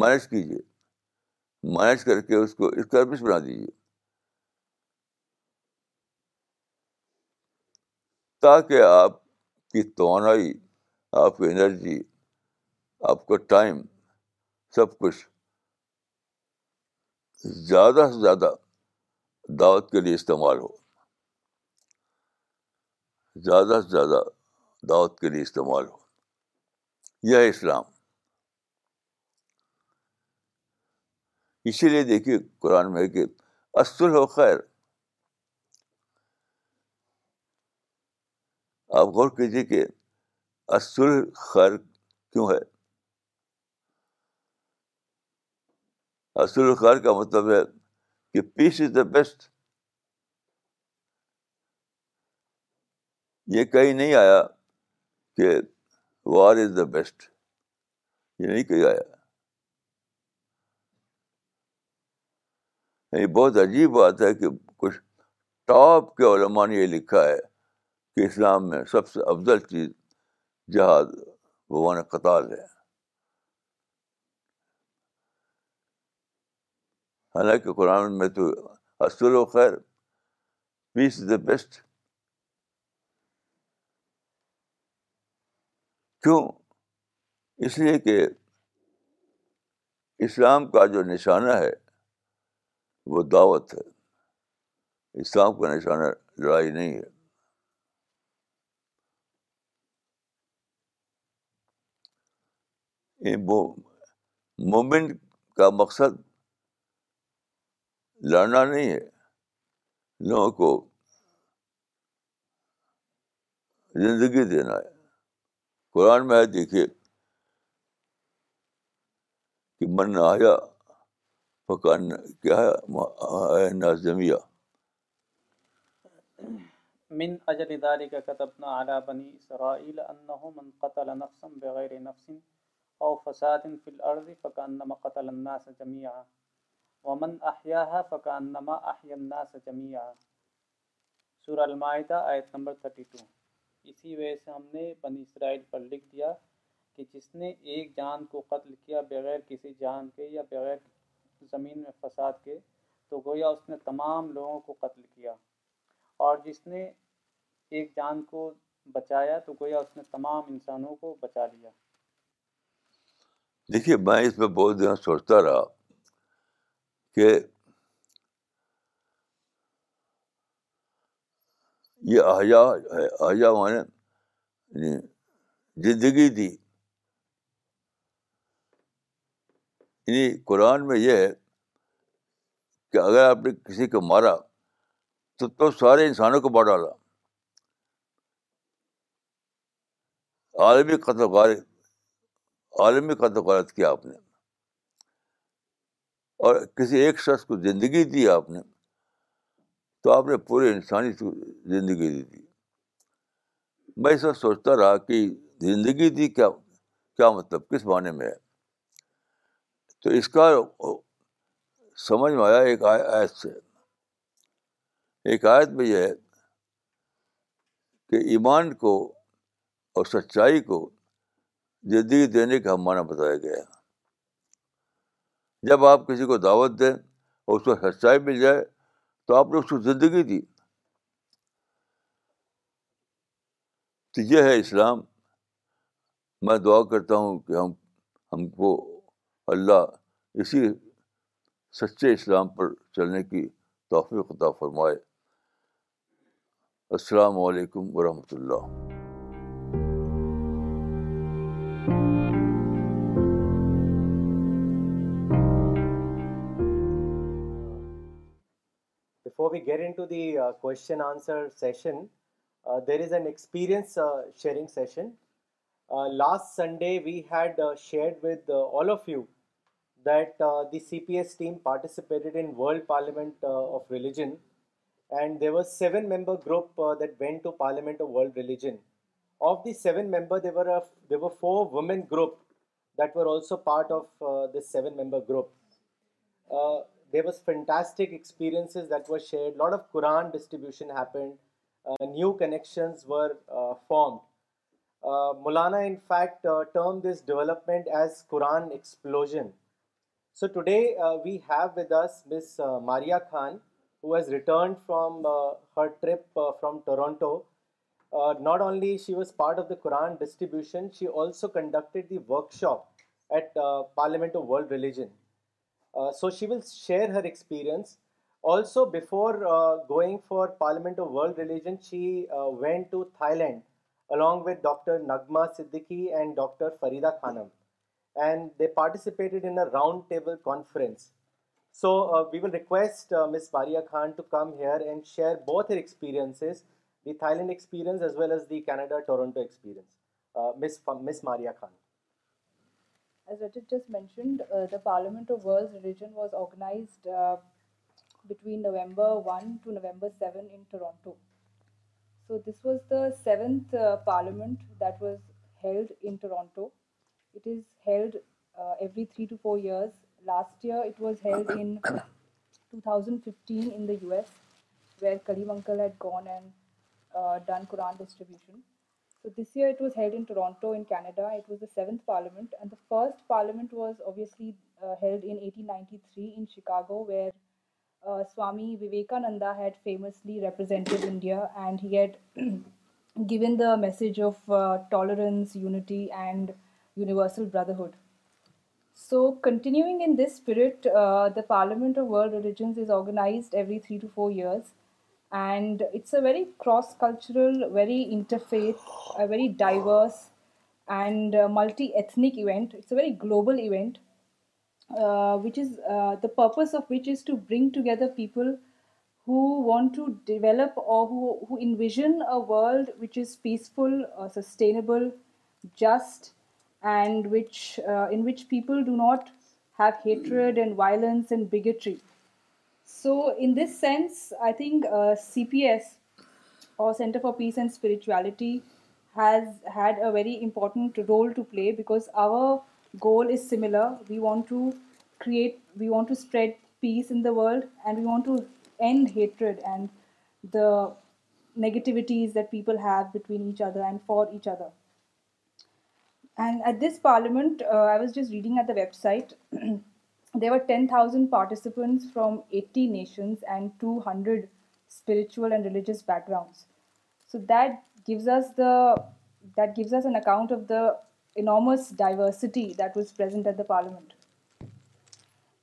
مینج کیجیے مینج کر کے اس کو اسکرپس بنا دیجیے تاکہ آپ کی توانائی آپ کی انرجی آپ کا ٹائم سب کچھ زیادہ سے زیادہ دعوت کے لیے استعمال ہو زیادہ سے زیادہ دعوت کے لیے استعمال ہو یہ ہے اسلام اسی لیے دیکھیے قرآن میں کہ اصل ہو خیر آپ غور کیجیے کہ اصل خیر کیوں ہے اصل خیر کا مطلب ہے کہ پیس از دا بیسٹ یہ کہیں نہیں آیا کہ وار از دا بیسٹ یہ نہیں کہیں آیا یہ یعنی بہت عجیب بات ہے کہ کچھ ٹاپ کے علماء نے یہ لکھا ہے کہ اسلام میں سب سے افضل چیز جہاد بھگوان قطال ہے حالانکہ قرآن میں تو اصل و خیر پیس از دا بیسٹ کیوں اس لیے کہ اسلام کا جو نشانہ ہے وہ دعوت ہے اسلام کا نشانہ لڑائی نہیں ہے مومنٹ کا مقصد لڑنا نہیں ہے لوگوں کو زندگی دینا ہے قرآن میں آئے دیکھے کہ من نہ آیا مکان کیا ہے نا زمیا من اجل ذلك كتبنا على بني اسرائيل انه من قتل نفسا بغير نفس او فساد فی الارض فکانما قتل الناس جميعا ومن احیاها فکانما احیا الناس جميعا سورہ المائدہ آیت نمبر 32 اسی وجہ سے ہم نے بنی اسرائیل پر لکھ دیا کہ جس نے ایک جان کو قتل کیا بغیر کسی جان کے یا بغیر زمین میں فساد کے تو گویا اس نے تمام لوگوں کو قتل کیا اور جس نے ایک جان کو بچایا تو گویا اس نے تمام انسانوں کو بچا لیا دیکھیے میں اس میں بہت دھیان سوچتا رہا کہ یہ احجا ہے احجا مانے یعنی زندگی دی یعنی قرآن میں یہ ہے کہ اگر آپ نے کسی کو مارا تو تو سارے انسانوں کو مار ڈالا عالمی قتل غارب عالمی قد غلط کیا آپ نے اور کسی ایک شخص کو زندگی دی آپ نے تو آپ نے پورے انسانی زندگی دی تھی میں سب سوچتا رہا کہ زندگی دی کیا کیا مطلب کس معنی میں ہے تو اس کا سمجھ میں آیا ایک آیت سے ایک آیت میں یہ ہے کہ ایمان کو اور سچائی کو زندگی دینے کا ہم معنی بتایا گیا جب آپ کسی کو دعوت دیں اور اس کو سچائی مل جائے تو آپ نے اس کو زندگی دی تو یہ ہے اسلام میں دعا کرتا ہوں کہ ہم ہم کو اللہ اسی سچے اسلام پر چلنے کی توفیق عطا فرمائے السلام علیکم ورحمۃ اللہ Before we get into the uh, question answer session, uh, there is an experience uh, sharing session. Last Sunday we had shared with all of you that the CPS team participated in World Parliament of Religion, and there was 7-member group that went to Parliament of World Religion. Of the 7-member, there were 4 women group that were also part of this 7-member group. There was fantastic experiences that were shared. A lot of Quran distribution happened. Uh, new connections were uh, formed. Uh, Maulana, in fact, termed this development as Quran explosion. So today we have with us Ms. Maria Khan, who has returned from her trip from Toronto. Not only she was part of the Quran distribution, she also conducted the workshop at Parliament of World Religion. Uh, so she will share her experience. Also, before uh, going for Parliament of World Religion, she uh, went to Thailand along with Dr. Nagma Siddiqui and Dr. Farida Khanam, and they participated in a roundtable conference. So we will request Ms. Baria Khan to come here and share both her experiences, the Thailand experience as well as the Canada Toronto experience. Ms. Maria Khan as Rajat just mentioned, uh, the Parliament of World's Religion was organized uh, between November 1 to November 7 in Toronto. So this was the 7th uh, Parliament that was held in Toronto. It is held every 3 to 4 years. Last year it was held in 2015 in the US, where Karim Uncle had gone and done Quran distribution. So this year it was held in Toronto in Canada. It was the 7th Parliament, and the first Parliament was obviously uh, held in 1893 in Chicago, where uh, Swami Vivekananda had famously represented India, and he had given the message of uh, tolerance, unity, and universal brotherhood. So continuing in this spirit, the Parliament of World Religions is organized every 3 to 4 years. And it's a very cross-cultural, very interfaith, a very diverse and uh, multi-ethnic event. It's a very global event, uh, which is uh, the purpose of which is to bring together people who want to develop or who envision a world which is peaceful, sustainable, just, and in which people do not have hatred and violence and bigotry. So in this sense, I think uh, CPS or Center for Peace and Spirituality has had a very important role to play, because our goal is similar. We want to spread peace in the world, and we want to end hatred and the negativities that people have between each other and for each other. And at this parliament, uh, I was just reading at the website There were 10,000 participants from 80 nations and 200 spiritual and religious backgrounds. So that gives us an account of the enormous diversity that was present at the Parliament.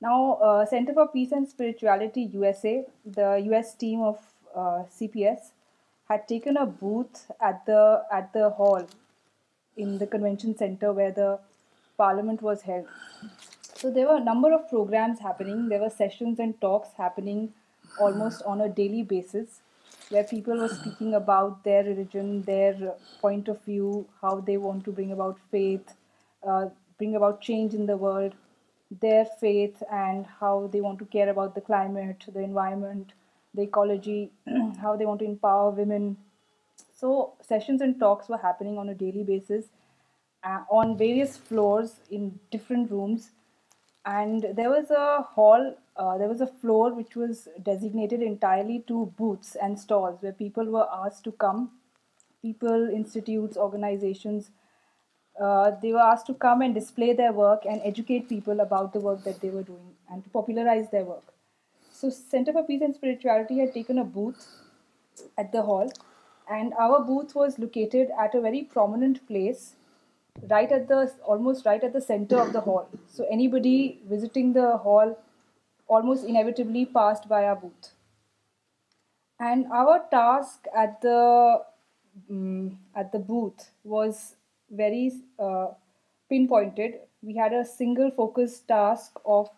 Now, uh, Center for Peace and Spirituality USA, the US team of uh, CPS, had taken a booth at the hall in the convention center where the Parliament was held. So there were a number of programs happening. There were sessions and talks happening almost on a daily basis, where people were speaking about their religion, their point of view, how they want to bring about faith, uh, bring about change in the world, their faith, and how they want to care about the climate, the environment, the ecology, how they want to empower women. So sessions and talks were happening on a daily basis uh, on various floors in different rooms. And uh, there was a floor which was designated entirely to booths and stalls where people were asked to come. People, institutes, organizations, uh, they were asked to come and display their work and educate people about the work that they were doing and to popularize their work. So Center for Peace and Spirituality had taken a booth at the hall, and our booth was located at a very prominent place almost right at the center of the hall. So anybody visiting the hall almost inevitably passed by our booth. And our task at the mm, booth was very uh, pinpointed. We had a single focused task of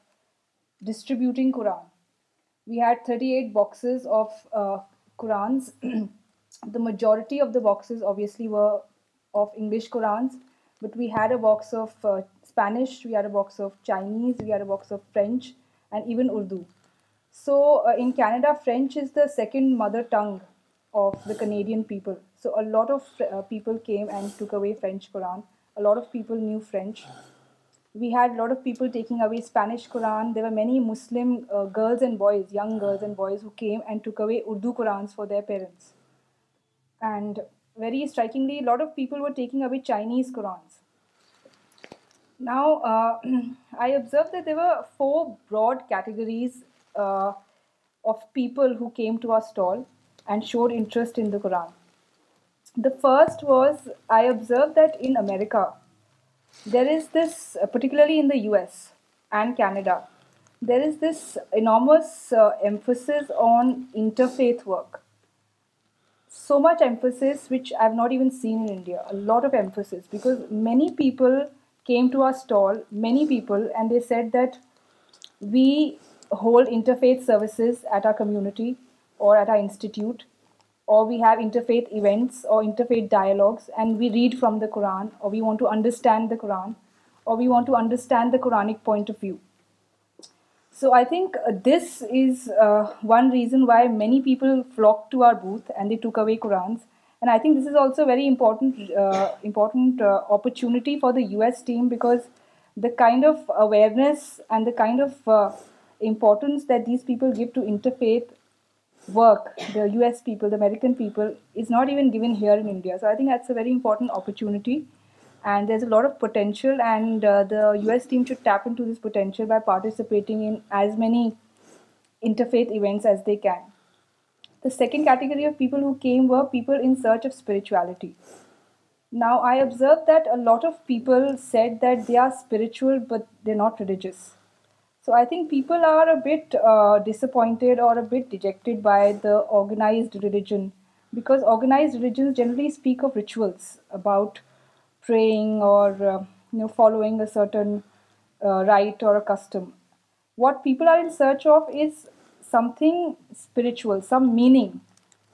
distributing Quran. We had 38 boxes of uh, Qurans. The majority of the boxes obviously were of English Qurans. But we had a box of uh, Spanish, we had a box of Chinese, we had a box of French, and even Urdu. So uh, in Canada, French is the second mother tongue of the Canadian people. So a lot of uh, people came and took away French Quran. A lot of people knew French. We had a lot of people taking away Spanish Quran. There were many Muslim girls and boys, young girls and boys who came and took away Urdu Qurans for their parents. And very strikingly, a lot of people were taking away Chinese Qurans. Now, uh, I observed that there were four broad categories uh, of people who came to our stall and showed interest in the Quran. The first was, I observed that in America, there is this, uh, particularly in the US and Canada, there is this enormous emphasis on interfaith work so much emphasis which I've not even seen in India, a lot of emphasis, because many people came to our stall, many people, and they said that we hold interfaith services at our community or at our institute, or we have interfaith events or interfaith dialogues, and we read from the Quran, or we want to understand the Quran, or we want to understand the Quranic point of view. So I think uh, this is uh, one reason why many people flocked to our booth and they took away Qurans. And I think this is also a very important uh, opportunity for the US team, because the kind of awareness and the kind of importance that these people give to interfaith work, the US people, the American people, is not even given here in India. So I think that's a very important opportunity. And there's a lot of potential, and uh, the US team should tap into this potential by participating in as many interfaith events as they can. The second category of people who came were people in search of spirituality. Now, I observed that a lot of people said that they are spiritual, but they're not religious. So I think people are a bit uh, disappointed or a bit dejected by the organized religion, because organized religions generally speak of rituals, about praying or uh, following a certain uh, rite or a custom. What people are in search of is something spiritual, some meaning,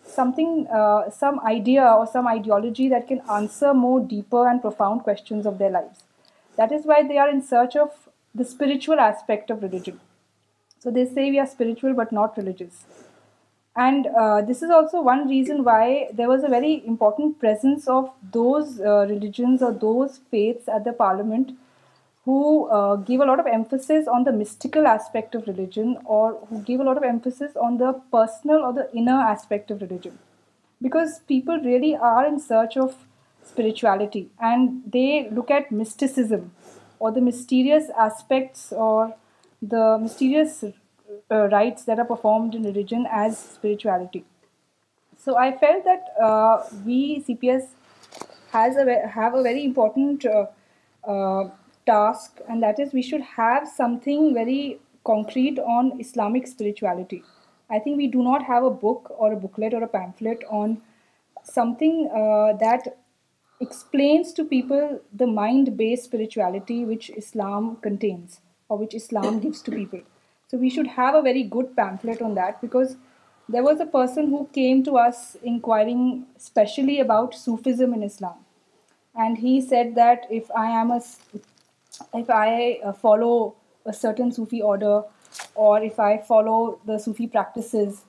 something, uh, some idea or some ideology that can answer more deeper and profound questions of their lives. That is why they are in search of the spiritual aspect of religion. So they say we are spiritual but not religious. And uh, this is also one reason why there was a very important presence of those uh, religions or those faiths at the parliament who uh, give a lot of emphasis on the mystical aspect of religion, or who give a lot of emphasis on the personal or the inner aspect of religion. Because people really are in search of spirituality, and they look at mysticism or the mysterious aspects or the mysterious uh, rites that are performed in religion as spirituality. So I felt that uh, we CPS have a very important uh, task, and that is we should have something very concrete on Islamic spirituality. I think we do not have a book or a booklet or a pamphlet on something that explains to people the mind-based spirituality which Islam contains or which Islam gives to people. So we should have a very good pamphlet on that, because there was a person who came to us inquiring specially about Sufism in Islam. And he said that if I uh, follow a certain Sufi order, or if I follow the Sufi practices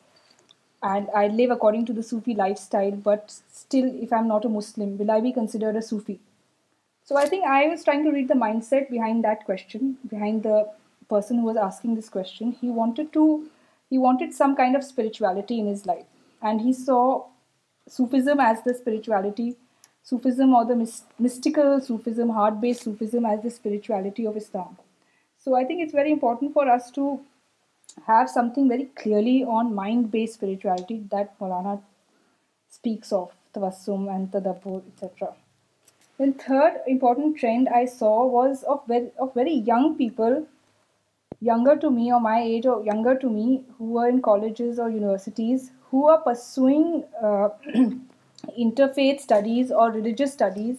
and I live according to the Sufi lifestyle, but still if I'm not a Muslim, will I be considered a Sufi? So I think I was trying to read the mindset behind that question, behind the person who is asking this question he wanted to he wanted some kind of spirituality in his life and he saw Sufism as the spirituality of Islam or this mysticism heart wisdom as the spirituality of Islam so I think it's very important for us to have something very clearly on mind base spirituality دولانا space of the wisdom and the the بو et cetera then third important trend I so was of very young people younger to me, or my age or younger to me, who are in colleges or universities, who are pursuing uh, interfaith studies or religious studies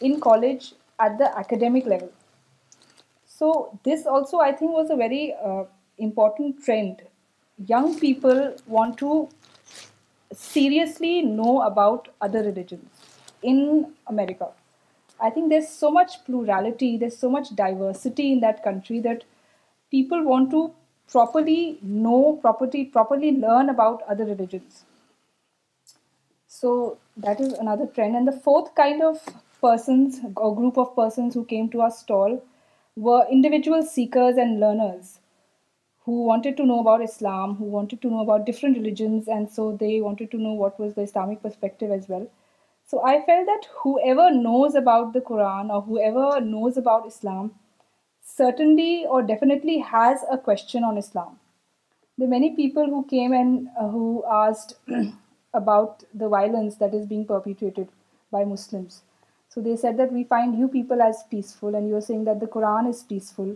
in college at the academic level. So this also, I think, was a very uh, important trend. Young people want to seriously know about other religions in America. I think there's so much plurality, there's so much diversity in that country that people want to properly know, properly learn about other religions. So that is another trend. And the fourth kind of persons or group of persons who came to our stall were individual seekers and learners who wanted to know about Islam, who wanted to know about different religions, and so they wanted to know what was the Islamic perspective as well. So I felt that whoever knows about the Quran or whoever knows about Islam certainly or definitely has a question on Islam. There are many people who came and uh, who asked about the violence that is being perpetrated by Muslims. So they said that we find you people as peaceful and you're saying that the Quran is peaceful.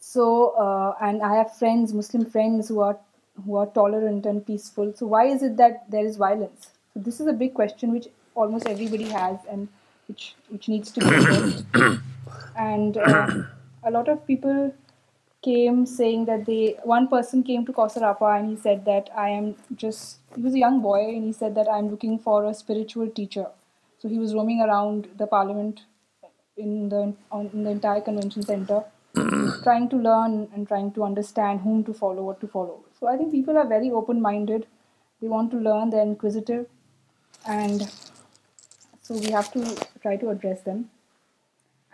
So, uh, and I have friends, Muslim friends who are tolerant and peaceful. So why is it that there is violence? So this is a big question which almost everybody has and which needs to be addressed. And uh, a lot of people came saying that one person came to Kausarapa and he said that he was a young boy and he said that I'm looking for a spiritual teacher. So he was roaming around the parliament in the entire convention center, trying to learn and trying to understand whom to follow, what to follow. So I think people are very open-minded. They want to learn, they're inquisitive. And so we have to try to address them.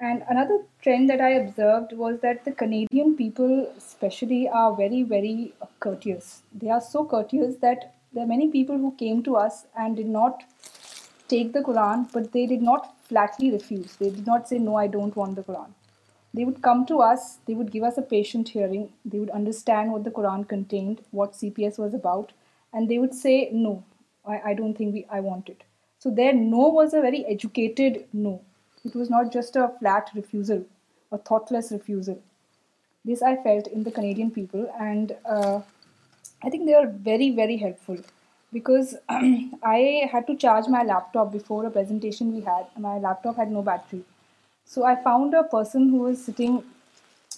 And another trend that I observed was that the Canadian people, especially, are very, very courteous. They are so courteous that there are many people who came to us and did not take the Quran, but they did not flatly refuse. They did not say, no, I don't want the Quran. They would come to us, they would give us a patient hearing, they would understand what the Quran contained, what CPS was about, and they would say, no, I don't think I want it. So their no was a very educated no. It was not just a flat refusal, a thoughtless refusal. This I felt in the Canadian people, and uh, I think they are very, very helpful, because I had to charge my laptop before a presentation we had. My laptop had no battery. So I found a person who was sitting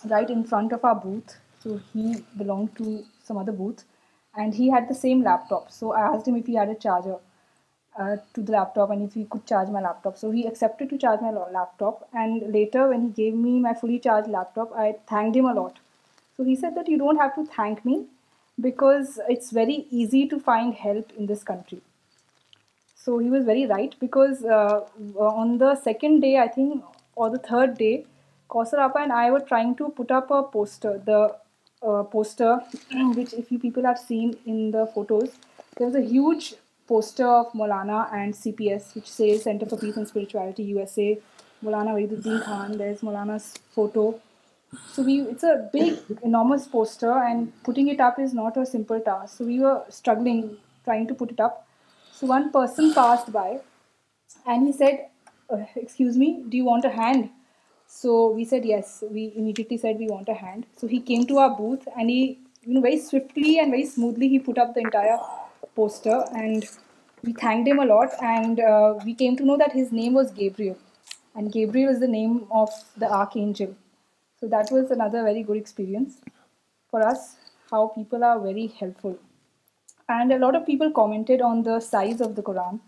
right in front of our booth. So he belonged to some other booth and he had the same laptop. So I asked him if he had a charger. Uh, to the laptop and if he could charge my laptop. So he accepted to charge my laptop, and later when he gave me my fully charged laptop, I thanked him a lot. So he said that you don't have to thank me because it's very easy to find help in this country. So he was very right, because uh, uh, on the second day, I think, or the third day, Kausarappa and I were trying to put up a poster, the poster which if you people have seen in the photos, there was a huge poster of Maulana and CPS, which says Center for Peace and Spirituality USA, Maulana Waiduddin Khan. There's Maulana's photo. So it's a big, enormous poster, and putting it up is not a simple task. So we were struggling, trying to put it up. So one person passed by and he said, uh, excuse me, do you want a hand? So we said, yes. We immediately said we want a hand. So he came to our booth and he, very swiftly and very smoothly, he put up the entire poster, and we thanked him a lot, and uh, we came to know that his name was Gabriel, and Gabriel is the name of the archangel. So that was another very good experience for us, how people are very helpful. And a lot of people commented on the size of the Quran.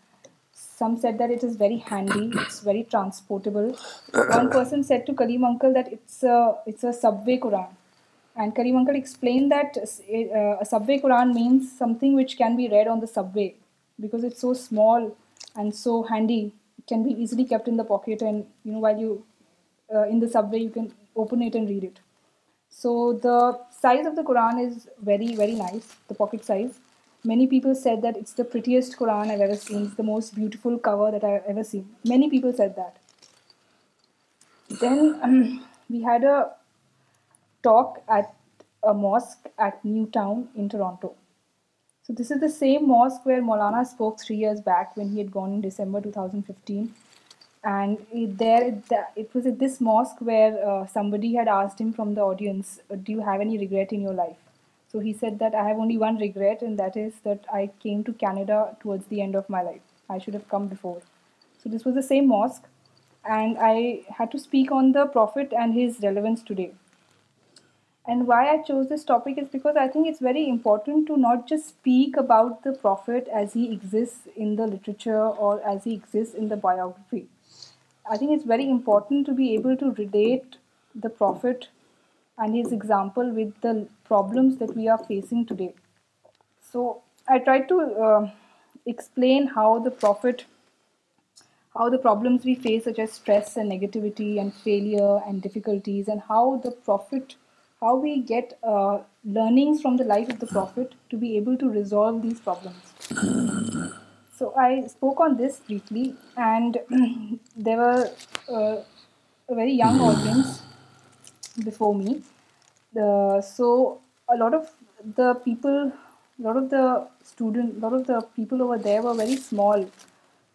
Some said that it is very handy, it's very transportable. One person said to Kaleem uncle that it's a subway Quran. And Karim uncle explained that uh, a subway Quran means something which can be read on the subway because it's so small and so handy. It can be easily kept in the pocket, and while you uh, in the subway you can open it and read it. So the size of the Quran is very, very nice, the pocket size. Many people said that it's the prettiest Quran I've ever seen. It's the most beautiful cover that I've ever seen. Many people said that. Then we had a talk at a mosque at Newtown in Toronto. So this is the same mosque where Maulana spoke 3 years back when he had gone in December 2015. And it was at this mosque where uh, somebody had asked him from the audience, uh, do you have any regret in your life? So he said that I have only one regret, and that is that I came to Canada towards the end of my life. I should have come before. So this was the same mosque, and I had to speak on the Prophet and his relevance today. And why I chose this topic is because I think it's very important to not just speak about the Prophet as he exists in the literature or as he exists in the biography. I think it's very important to be able to relate the Prophet and his example with the problems that we are facing today. So I tried to uh, explain how the Prophet, how the problems we face such as stress and negativity and failure and difficulties, and how the Prophet how we get uh, learnings from the life of the Prophet to be able to resolve these problems. So I spoke on this briefly, and there were uh, a very young audience before me. So a lot of the people over there were very small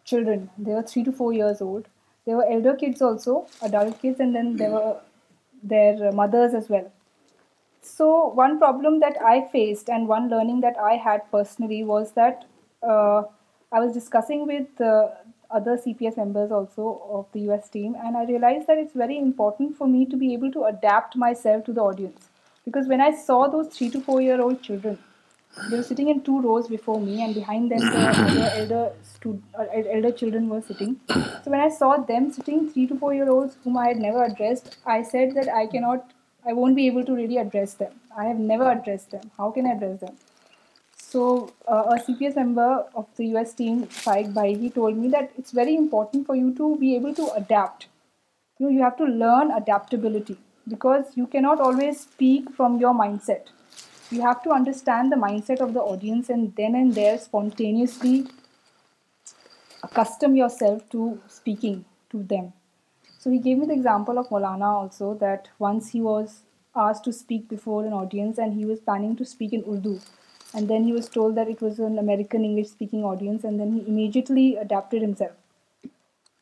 children. They were 3 to 4 years old. There were elder kids also, adult kids, and then there were their mothers as well. So one problem that I faced and one learning that I had personally was that uh, I was discussing with other CPS members also of the US team, and I realized that it's very important for me to be able to adapt myself to the audience. Because when I saw those 3 to 4 year old children, they were sitting in 2 rows before me, and behind them the uh, elder children were sitting. So when I saw them sitting, 3 to 4 year olds whom I had never addressed, I said that I cannot I won't be able to really address them. I have never addressed them. How can I address them? So uh, a CPS member of the US team, Saik Bhai, he told me that it's very important for you to be able to adapt. You know, you have to learn adaptability because you cannot always speak from your mindset. You have to understand the mindset of the audience and then and there spontaneously accustom yourself to speaking to them. So he gave me the example of Maulana also, that once he was asked to speak before an audience and he was planning to speak in Urdu. And then he was told that it was an American English speaking audience, and then he immediately adapted himself.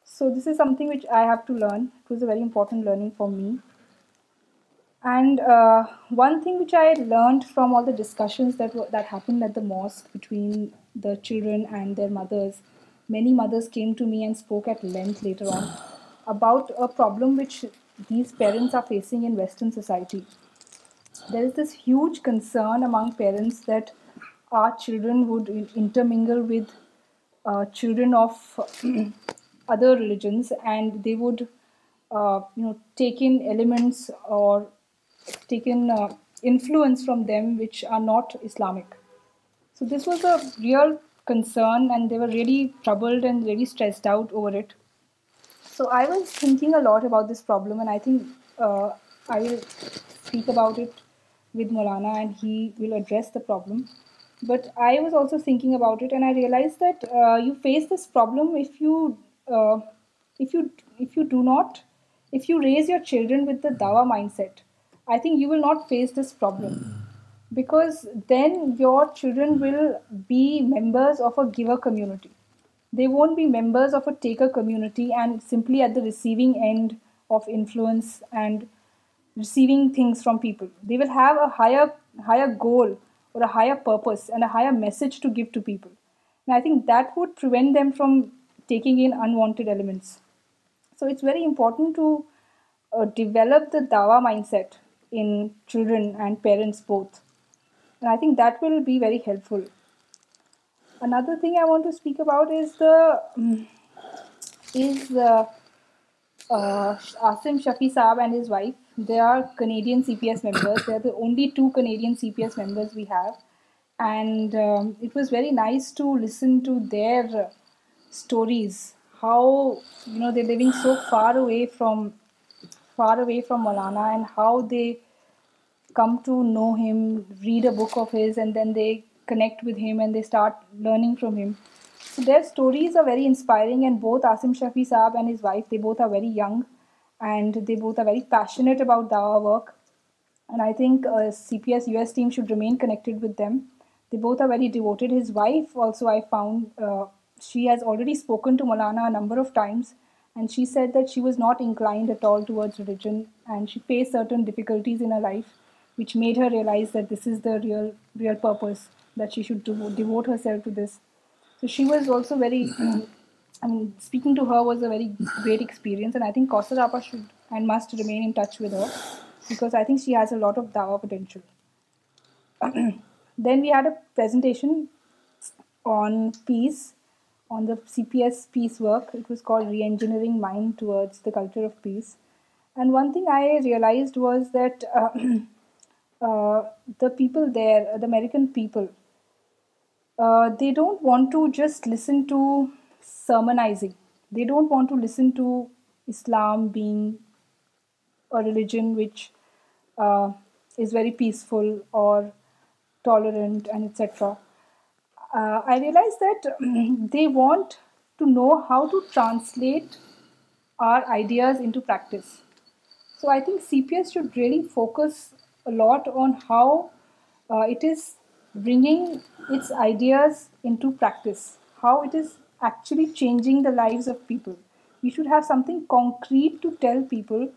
So this is something which I have to learn. It was a very important learning for me. And uh, one thing which I learned from all the discussions that happened at the mosque between the children and their mothers, many mothers came to me and spoke at length later on about a problem which these parents are facing in Western society. There is this huge concern among parents that our children would intermingle with uh, children of other religions, and they would uh, take in elements or take in uh, influence from them which are not Islamic. So this was a real concern, and they were really troubled and really stressed out over it. So I was thinking a lot about this problem, and I think uh, I will speak about it with Maulana and he will address the problem. But I was also thinking about it, and I realized that uh, you face this problem uh, if you raise your children with the dawa mindset. I think you will not face this problem, because then your children will be members of a giver community. They won't be members of a taker community and simply at the receiving end of influence and receiving things from people. They will have a higher goal or a higher purpose and a higher message to give to people. And I think that would prevent them from taking in unwanted elements. So it's very important to uh, develop the dawa mindset in children and parents both. And I think that will be very helpful. Another thing I want to speak about is mm, uh, Asim Shafi Saab and his wife. They are Canadian CPS members. They are the only two Canadian CPS members we have. And um, it was very nice to listen to their stories. How, they're living so far away from Maulana, and how they come to know him, read a book of his, and then they connect with him and they start learning from him. So their stories are very inspiring, and both Asim Shafi Saab and his wife, they both are very young and they both are very passionate about Dawah work. And I think uh, CPS US team should remain connected with them. They both are very devoted. His wife also, I found, uh, she has already spoken to Maulana a number of times, and she said that she was not inclined at all towards religion, and she faced certain difficulties in her life which made her realize that this is the real purpose that she should devote herself to this. So she was also very, I mean, speaking to her was a very great experience, and I think Kausarapa should and must remain in touch with her, because I think she has a lot of dawa potential. Then we had a presentation on peace, on the CPS peace work. It was called Reengineering Mind Towards the Culture of Peace. And one thing I realized was that uh, uh, the people there, the American people, uh, they don't want to just listen to sermonizing. They don't want to listen to Islam being a religion which uh, is very peaceful or tolerant and etc. Uh, I realize that they want to know how to translate our ideas into practice. So I think CPS should really focus a lot on how it is bringing its ideas into practice, how it is actually changing the lives of people. We should have something concrete to tell people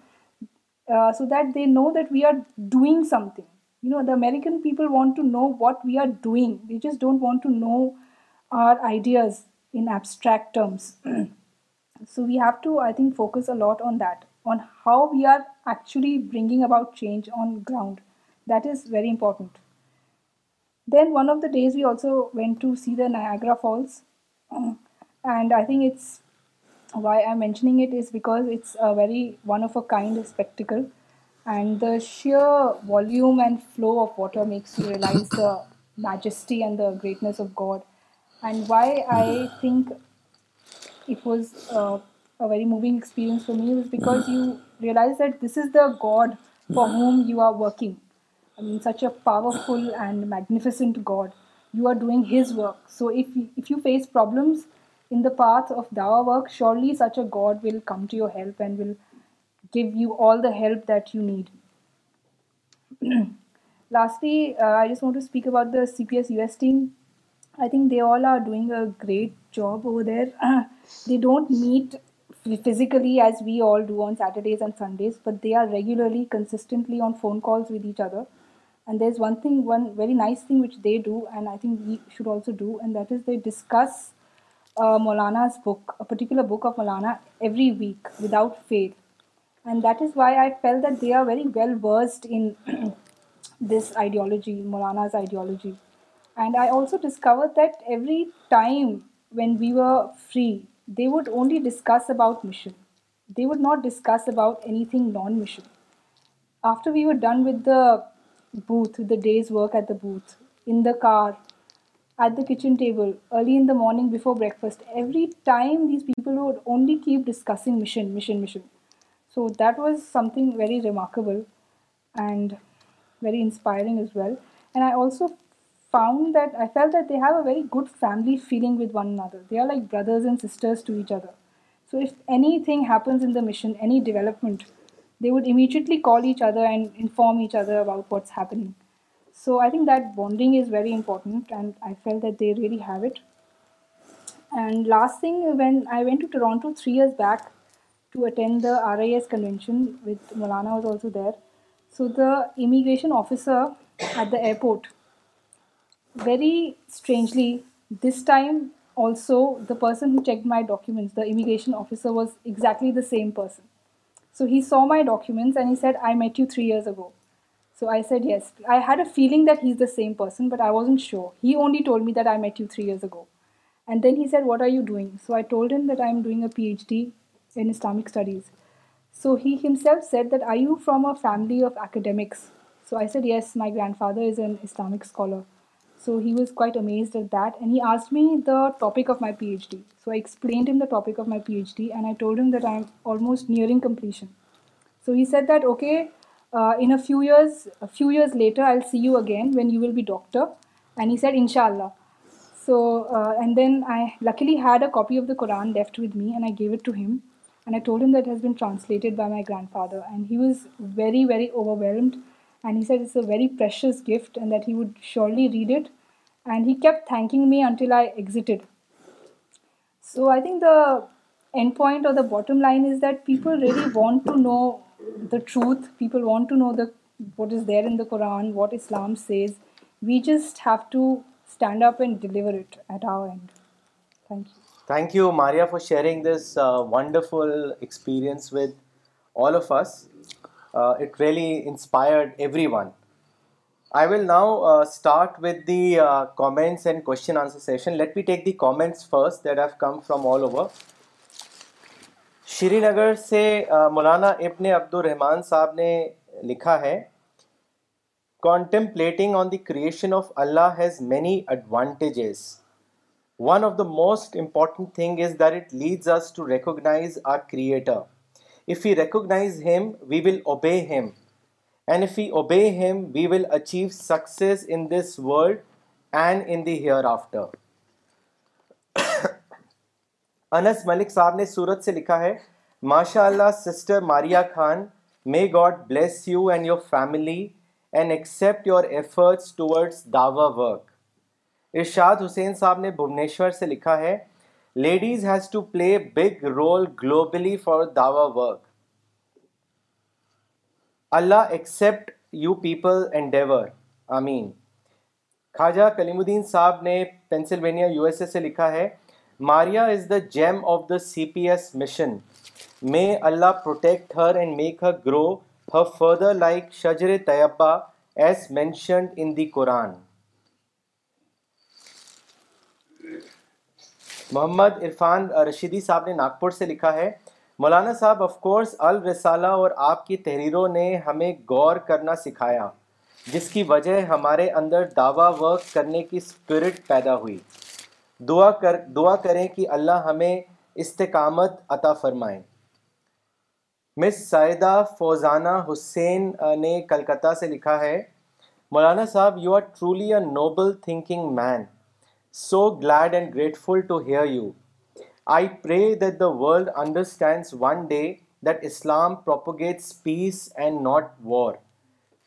uh, so that they know that we are doing something. You know, the American people want to know what we are doing. They just don't want to know our ideas in abstract terms. So we have to, I think, focus a lot on that, on how we are actually bringing about change on ground. That is very important. Then one of the days we also went to see the Niagara Falls, mm. and I think it's why I'm mentioning it is because it's a very one-of-a-kind spectacle, and the sheer volume and flow of water makes you realize the majesty and the greatness of God, and why I think it was uh, a very moving experience for me was because you realize that this is the God for whom you are working. I mean, such a powerful and magnificent God. You are doing His work. So if you face problems in the path of Dawah work, surely such a God will come to your help and will give you all the help that you need. Lastly, uh, I just want to speak about the CPS US team. I think they all are doing a great job over there. They don't meet physically as we all do on Saturdays and Sundays, but they are regularly, consistently on phone calls with each other. And there's one very nice thing which they do, and I think we should also do, and that is they discuss uh, Maulana's book, a particular book of Maulana, every week without fail. And that is why I felt that they are very well versed in this ideology, Maulana's ideology. And I also discovered that every time when we were free, they would only discuss about mission. They would not discuss about anything non-mission. After we were done with the booth, the day's work at the booth, in the car, at the kitchen table, early in the morning before breakfast. Every time these people would only keep discussing mission, mission, mission. So that was something very remarkable and very inspiring as well. And I also found that I felt that they have a very good family feeling with one another. They are like brothers and sisters to each other. So if anything happens in the mission, any development, they would immediately call each other and inform each other about what's happening. So I think that bonding is very important, and I felt that they really have it. And last thing, when I went to Toronto 3 years back to attend the RIS convention with Maulana was also there. So the immigration officer at the airport, very strangely, this time also the person who checked my documents, the immigration officer, was exactly the same person. So he saw my documents and he said, I met you 3 years ago. So I said, yes. I had a feeling that he's the same person, but I wasn't sure. He only told me that I met you 3 years ago. And then he said, what are you doing? So I told him that I'm doing a PhD in Islamic studies. So he himself said that, are you from a family of academics? So I said, yes, my grandfather is an Islamic scholar. So he was quite amazed at that, and he asked me the topic of my PhD. So I explained him the topic of my PhD, and I told him that I'm almost nearing completion. So he said that, okay, uh, in a few years later, I'll see you again when you will be doctor. And he said, Inshallah. So, uh, and then I luckily had a copy of the Quran left with me, and I gave it to him. And I told him that it has been translated by my grandfather. And he was very, very overwhelmed and he sir is a very precious gained that he would surely read it and thanking metal I excited so I think the end point or truth people want to know the what is there in Quran what Islam says we just have to stand up and deliver for sharing let be takes first Srinagar سے مولانا ابن الرحمان صاحب نے لکھا ہے most important is that it recognise a creator if you recognise him we will obey obey him we will achieve success in this world and in thereafter Anas Malik sahab نے سورت سے لکھا ہے ماشاء اللہ sister Maria Khan may God bless you and your family and accept your efforts towards Dawa work Irshad Hussain صاحب نے بھونیشور سے لکھا ہے ladies has to play big role globally for Dawa work Allah accept you people and ڈیور خواجہ کلیم الدین صاحب نے Pennsylvania U S A سے لکھا ہے Maria is the gem of the C P S mission may Allah protect her and make her grow her further like شجر طیبہ as mentioned in the قرآن محمد عرفان رشیدی صاحب نے ناگپور سے لکھا ہے مولانا صاحب آف کورس الرسالہ اور آپ کی تحریروں نے ہمیں غور کرنا سکھایا جس کی وجہ ہمارے اندر دعویٰ ورک کرنے کی اسپرٹ پیدا ہوئی دعا کر دعا کریں کہ اللہ ہمیں استقامت عطا فرمائیں مس سائدہ فوزانہ حسین نے کلکتہ سے لکھا ہے Maulana sahab you are truly a noble thinking man so glad and grateful to hear you I pray that the world understand one day that Islam propagates peace and not war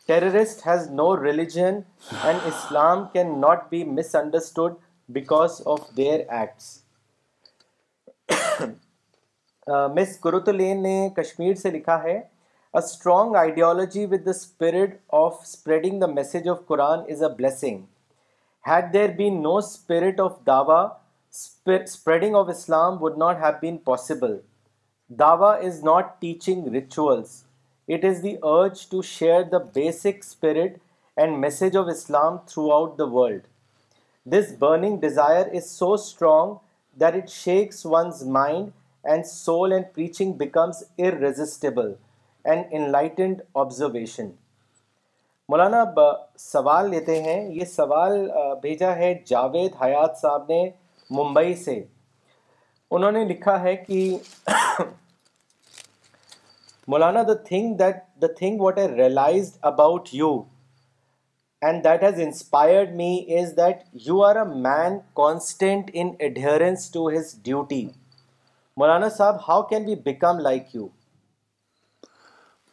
terrorist has no religion and Islam can not be misunderstood because of their acts Miss کرتلین نے کشمیر سے لکھا ہے a strong ideology with the spirit of spreading the message of Quran is a blessing Had there been no spirit of dawah, spreading of Islam would not have been possible. Dawah is not teaching rituals. It is the urge to share the basic spirit and message of Islam throughout the world. This burning desire is so strong that it shakes one's mind and soul, and preaching becomes irresistible, an enlightened observation. Maulana اب سوال لیتے ہیں یہ سوال بھیجا ہے جاوید حیات صاحب نے ممبئی سے انہوں نے لکھا ہے کہ Maulana the thing that the thing what I realised about you and that has inspired me is that you are a man constant in adherence to his duty Maulana sahab how can we become like you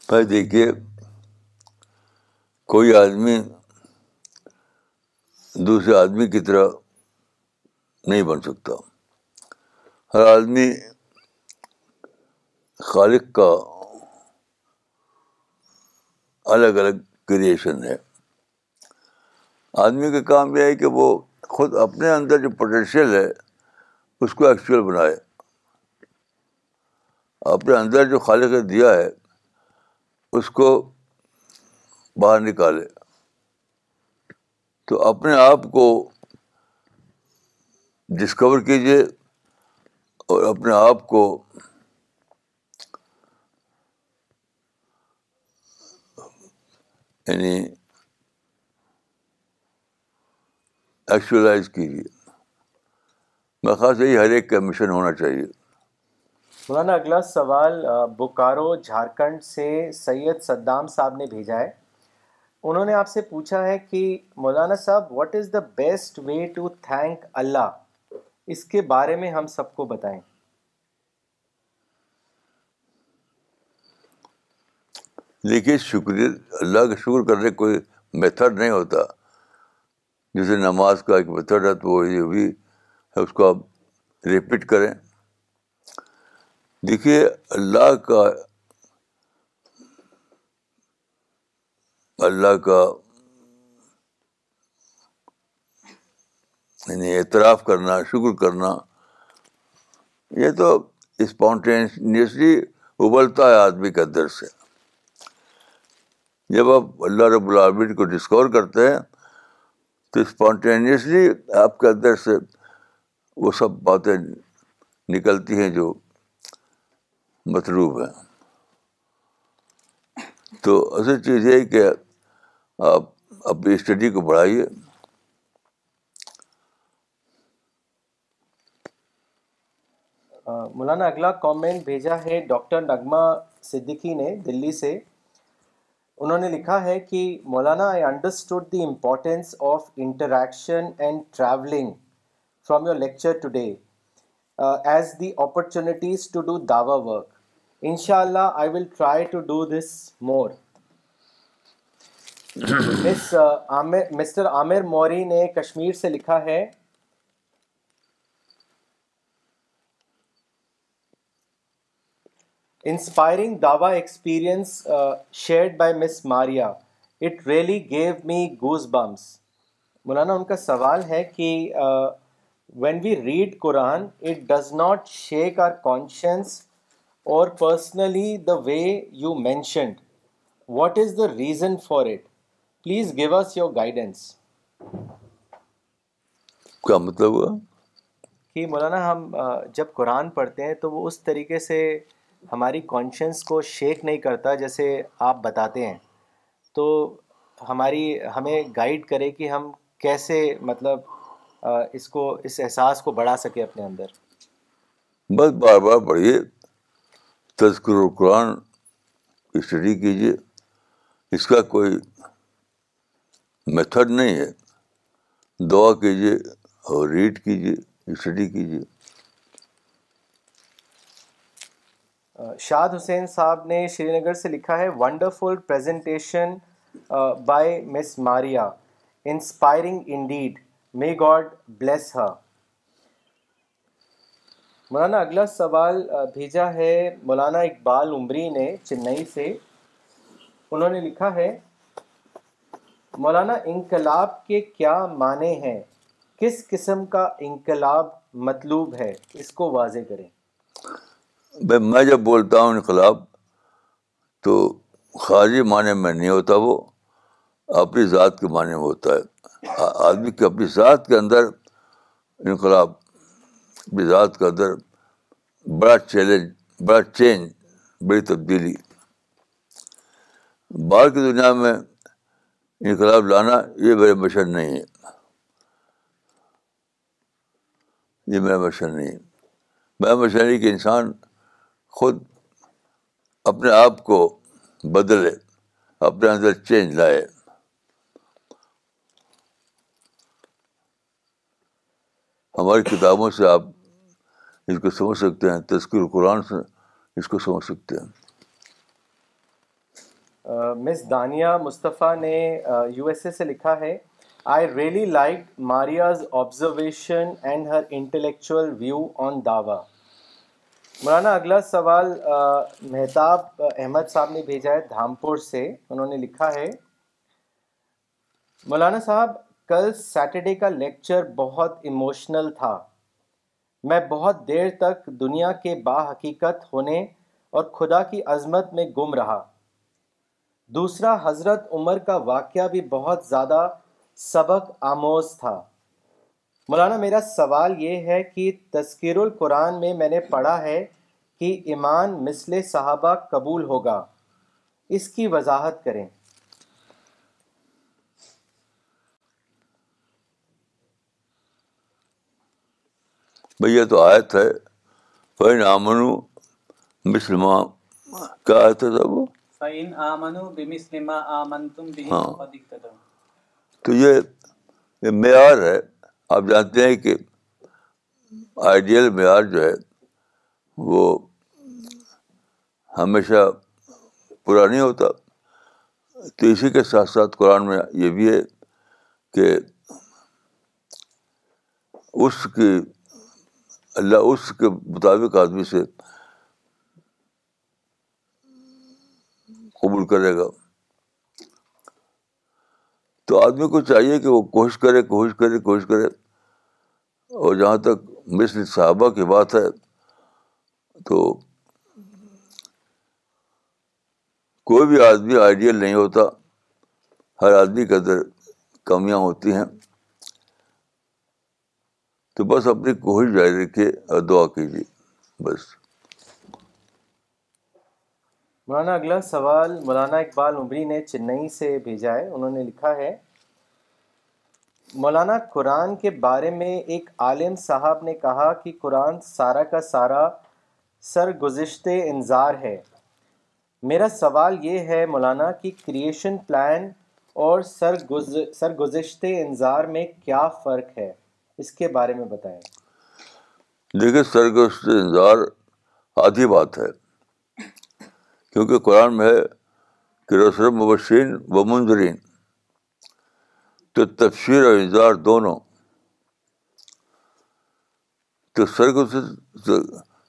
بھائی دیکھیے کوئی آدمی دوسرے آدمی کی طرح نہیں بن سکتا ہر آدمی خالق کا الگ الگ کریشن ہے آدمی کا کام یہ ہے کہ وہ خود اپنے اندر جو پوٹینشیل ہے اس کو ایکچوئل بنائے اپنے اندر جو خالق دیا ہے اس کو باہر نکالے تو اپنے آپ کو ڈسکور کیجیے اور اپنے آپ کو یعنی ایکچولاز کیجیے میں خاص یہی ہر ایک کا مشن ہونا چاہیے مولانا اگلا سوال بوکارو جھارکھنڈ سے سید صدام صاحب نے بھیجا ہے انہوں نے آپ سے پوچھا ہے کہ Maulana sahab what is the best way to thank Allah اس کے بارے میں ہم سب کو بتائیں دیکھیے شکریہ اللہ کا شکر کرنے کا کوئی میتھڈ نہیں ہوتا جیسے نماز کا ایک میتھڈ ہے تو وہ یہ بھی ہے اس کو آپ ریپیٹ کریں دیکھیے اللہ کا اللہ کا یعنی اعتراف کرنا شکر کرنا یہ تو اسپونٹینیسلی ابلتا ہے آدمی کے اندر سے جب آپ اللہ رب العالمین کو ڈسکور کرتے ہیں تو اسپونٹینیسلی آپ کے اندر سے وہ سب باتیں نکلتی ہیں جو مطلوب ہیں تو اصل چیز یہ کہ آپ اپنی اسٹڈی کو بڑھائیے مولانا اگلا کامنٹ بھیجا ہے ڈاکٹر نغمہ صدیقی نے دلی سے انہوں نے لکھا ہے کہ Maulana I understood the importance of interaction and travelling from your lecture today as the opportunities to do Dawa work ان شاء اللہ I will try to do this more mister Aamir Mori نے کشمیر سے لکھا ہے inspiring Dawa experience shared by Miss Maria it really gave me goose bumps Maulana ان کا سوال ہے کہ when we read Quran it does not shake our conscience اور personally the way you mentioned what is the reason for it please give us your guidance کیا مطلب ہوا کہ مولانا ہم جب قرآن پڑھتے ہیں تو وہ اس طریقے سے ہماری کانشنس کو شیک نہیں کرتا جیسے آپ بتاتے ہیں تو ہماری ہمیں گائیڈ کرے کہ ہم کیسے مطلب اس کو اس احساس کو بڑھا سکے اپنے اندر بس بار بار پڑھیے تذکر و قرآن اسٹڈی کیجیے اس کا کوئی میتھڈ نہیں ہے دعا کیجیے اور ریڈ کیجیے اسٹڈی کیجیے شاد حسین صاحب نے شری نگر سے لکھا ہے wonderful presentation by Miss Maria inspiring indeed may God bless Maulana اگلا سوال بھیجا ہے مولانا اقبال عمری نے چنئی سے انہوں نے لکھا ہے مولانا انقلاب کے کیا معنی ہیں کس قسم کا انقلاب مطلوب ہے اس کو واضح کریں بھائی میں جب بولتا ہوں انقلاب تو خارجی معنی میں نہیں ہوتا وہ اپنی ذات کے معنی میں ہوتا ہے آدمی کے اپنی ذات کے اندر انقلاب اپنی ذات کے اندر بڑا چیلنج بڑا چینج بڑی تبدیلی باہر کی دنیا میں انقلاب لانا یہ میرا مشن نہیں ہے یہ میرا مشن نہیں ہے میرا مشن ہے کہ انسان خود اپنے آپ کو بدلے اپنے اندر چینج لائے ہماری کتابوں سے آپ اس کو سمجھ سکتے ہیں تذکر قرآن سے اس کو سمجھ سکتے ہیں مس دانیہ مصطفیٰ نے یو ایس اے سے لکھا ہے I really like Maria's observation and her intellectual view on داوا مولانا اگلا سوال مہتاب احمد صاحب نے بھیجا ہے دھامپور سے انہوں نے لکھا ہے مولانا صاحب کل سیٹرڈے کا لیکچر بہت ایموشنل تھا میں بہت دیر تک دنیا کے با حقیقت ہونے اور خدا کی عظمت میں گم رہا دوسرا حضرت عمر کا واقعہ بھی بہت زیادہ سبق آموز تھا مولانا میرا سوال یہ ہے کہ تذکیر القرآن میں میں نے پڑھا ہے کہ ایمان مثل صحابہ قبول ہوگا اس کی وضاحت کریں یہ تو آیت ہے آئے تھے مسلمان کیا ہے تھا وہ ہاں۔ تو یہ معیار ہے آپ جانتے ہیں کہ آئیڈیل معیار جو ہے وہ ہمیشہ پورا نہیں ہوتا تو اسی کے ساتھ ساتھ قرآن میں یہ بھی ہے کہ اس کی اللہ اس کے مطابق آدمی سے قبول کرے گا تو آدمی کو چاہیے کہ وہ کوشش کرے کوشش کرے کوشش کرے اور جہاں تک مثل صحابہ کی بات ہے تو کوئی بھی آدمی آئیڈیل نہیں ہوتا ہر آدمی کے اندر کمیاں ہوتی ہیں تو بس اپنی کوشش جاری رکھیے اور دعا کیجیے بس مولانا اگلا سوال مولانا اقبال عمری نے چنئی سے بھیجا ہے انہوں نے لکھا ہے مولانا قرآن کے بارے میں ایک عالم صاحب نے کہا کہ قرآن سارا کا سارا سرگزشت انظار ہے میرا سوال یہ ہے مولانا کہ کریشن پلان اور سرگزشت انظار میں کیا فرق ہے اس کے بارے میں بتائیں دیکھیے سرگزشت ہے کیونکہ قرآن میں ہے کہ رسول مبشرین و منظرین تو تفسیر اور اظہار دونوں تو سرگز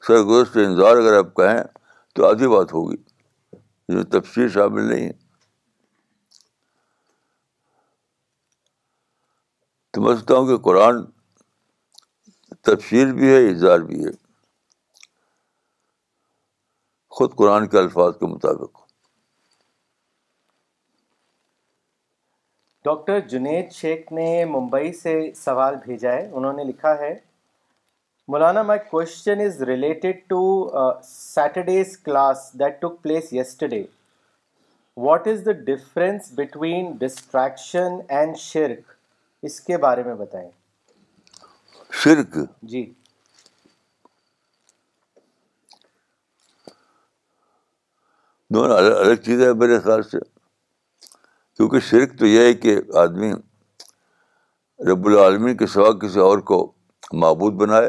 سرگز انظہ اگر آپ کہیں تو آدھی بات ہوگی جو میں شامل نہیں ہے تو میں سمجھتا ہوں کہ قرآن تفسیر بھی ہے اظہار بھی ہے خود قرآن کے الفاظ کے مطابق ڈاکٹر جنید شیخ نے ممبئی سے سوال بھیجا ہے انہوں نے لکھا ہے Maulana my question is related to Saturday's class that took place yesterday what is the difference between distraction and شرک اس کے بارے میں بتائیں شرک جی دونوں الگ الگ چیزیں ہیں میرے خیال سے کیونکہ شرک تو یہ ہے کہ آدمی رب العالمین کے سوا کسی اور کو معبود بنائے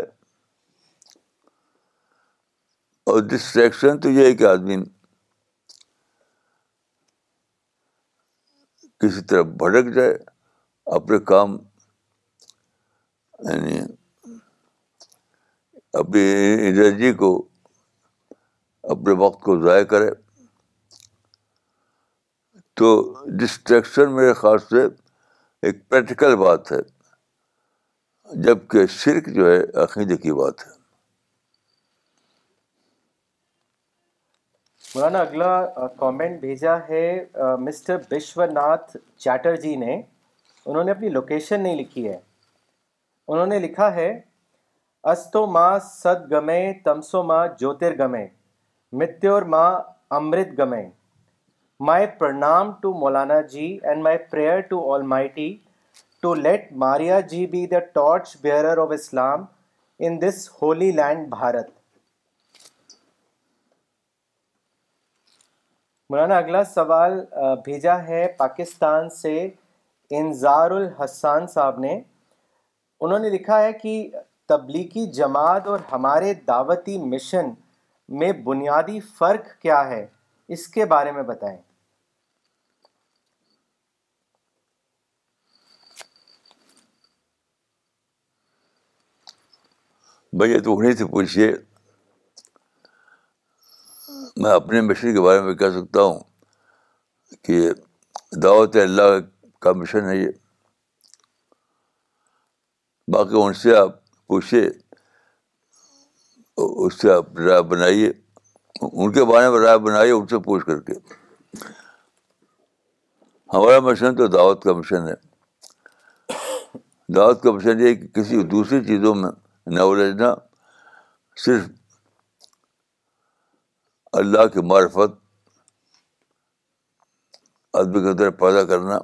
اور ڈسٹریکشن تو یہ ہے کہ آدمی کسی طرح بھٹک جائے اپنے کام یعنی اپنی انرجی کو اپنے وقت کو ضائع کرے تو ڈسٹریکشن میرے خیال سے ایک پریکٹیکل بات ہے جب کہ شرک جو ہے عقیدے کی بات ہے مولانا اگلا کامنٹ بھیجا ہے mister Bishwanath Chatterjee نے انہوں نے اپنی لوکیشن نہیں لکھی ہے انہوں نے لکھا ہے استو ماں سد گمے تمسو ماں جوتر گمے متر ماں امرت گمے مائی پرنام to Maulana ji and my prayer to Almighty to let Maria ji be the torch bearer of Islam in this holy land Bharat Maulana اگلا سوال بھیجا ہے پاکستان سے انزار الحسان صاحب نے انہوں نے لکھا ہے کہ تبلیغی جماعت اور ہمارے دعوتی مشن میں بنیادی فرق کیا ہے اس کے بارے میں بتائیں بھائی تو انہیں سے پوچھیے میں اپنے مشن کے بارے میں کہہ سکتا ہوں کہ دعوت اللہ کا مشن ہے یہ باقی ان سے آپ پوچھیے اس سے آپ رائے بنائیے ان کے بارے میں رائے بنائیے ان سے پوچھ کر کے ہمارا مشن تو دعوت کا مشن ہے دعوت کا مشن یہ کہ کسی دوسری چیزوں میں نہ صرف اللہ کی معرفت ادبی کے اندر پیدا کرنا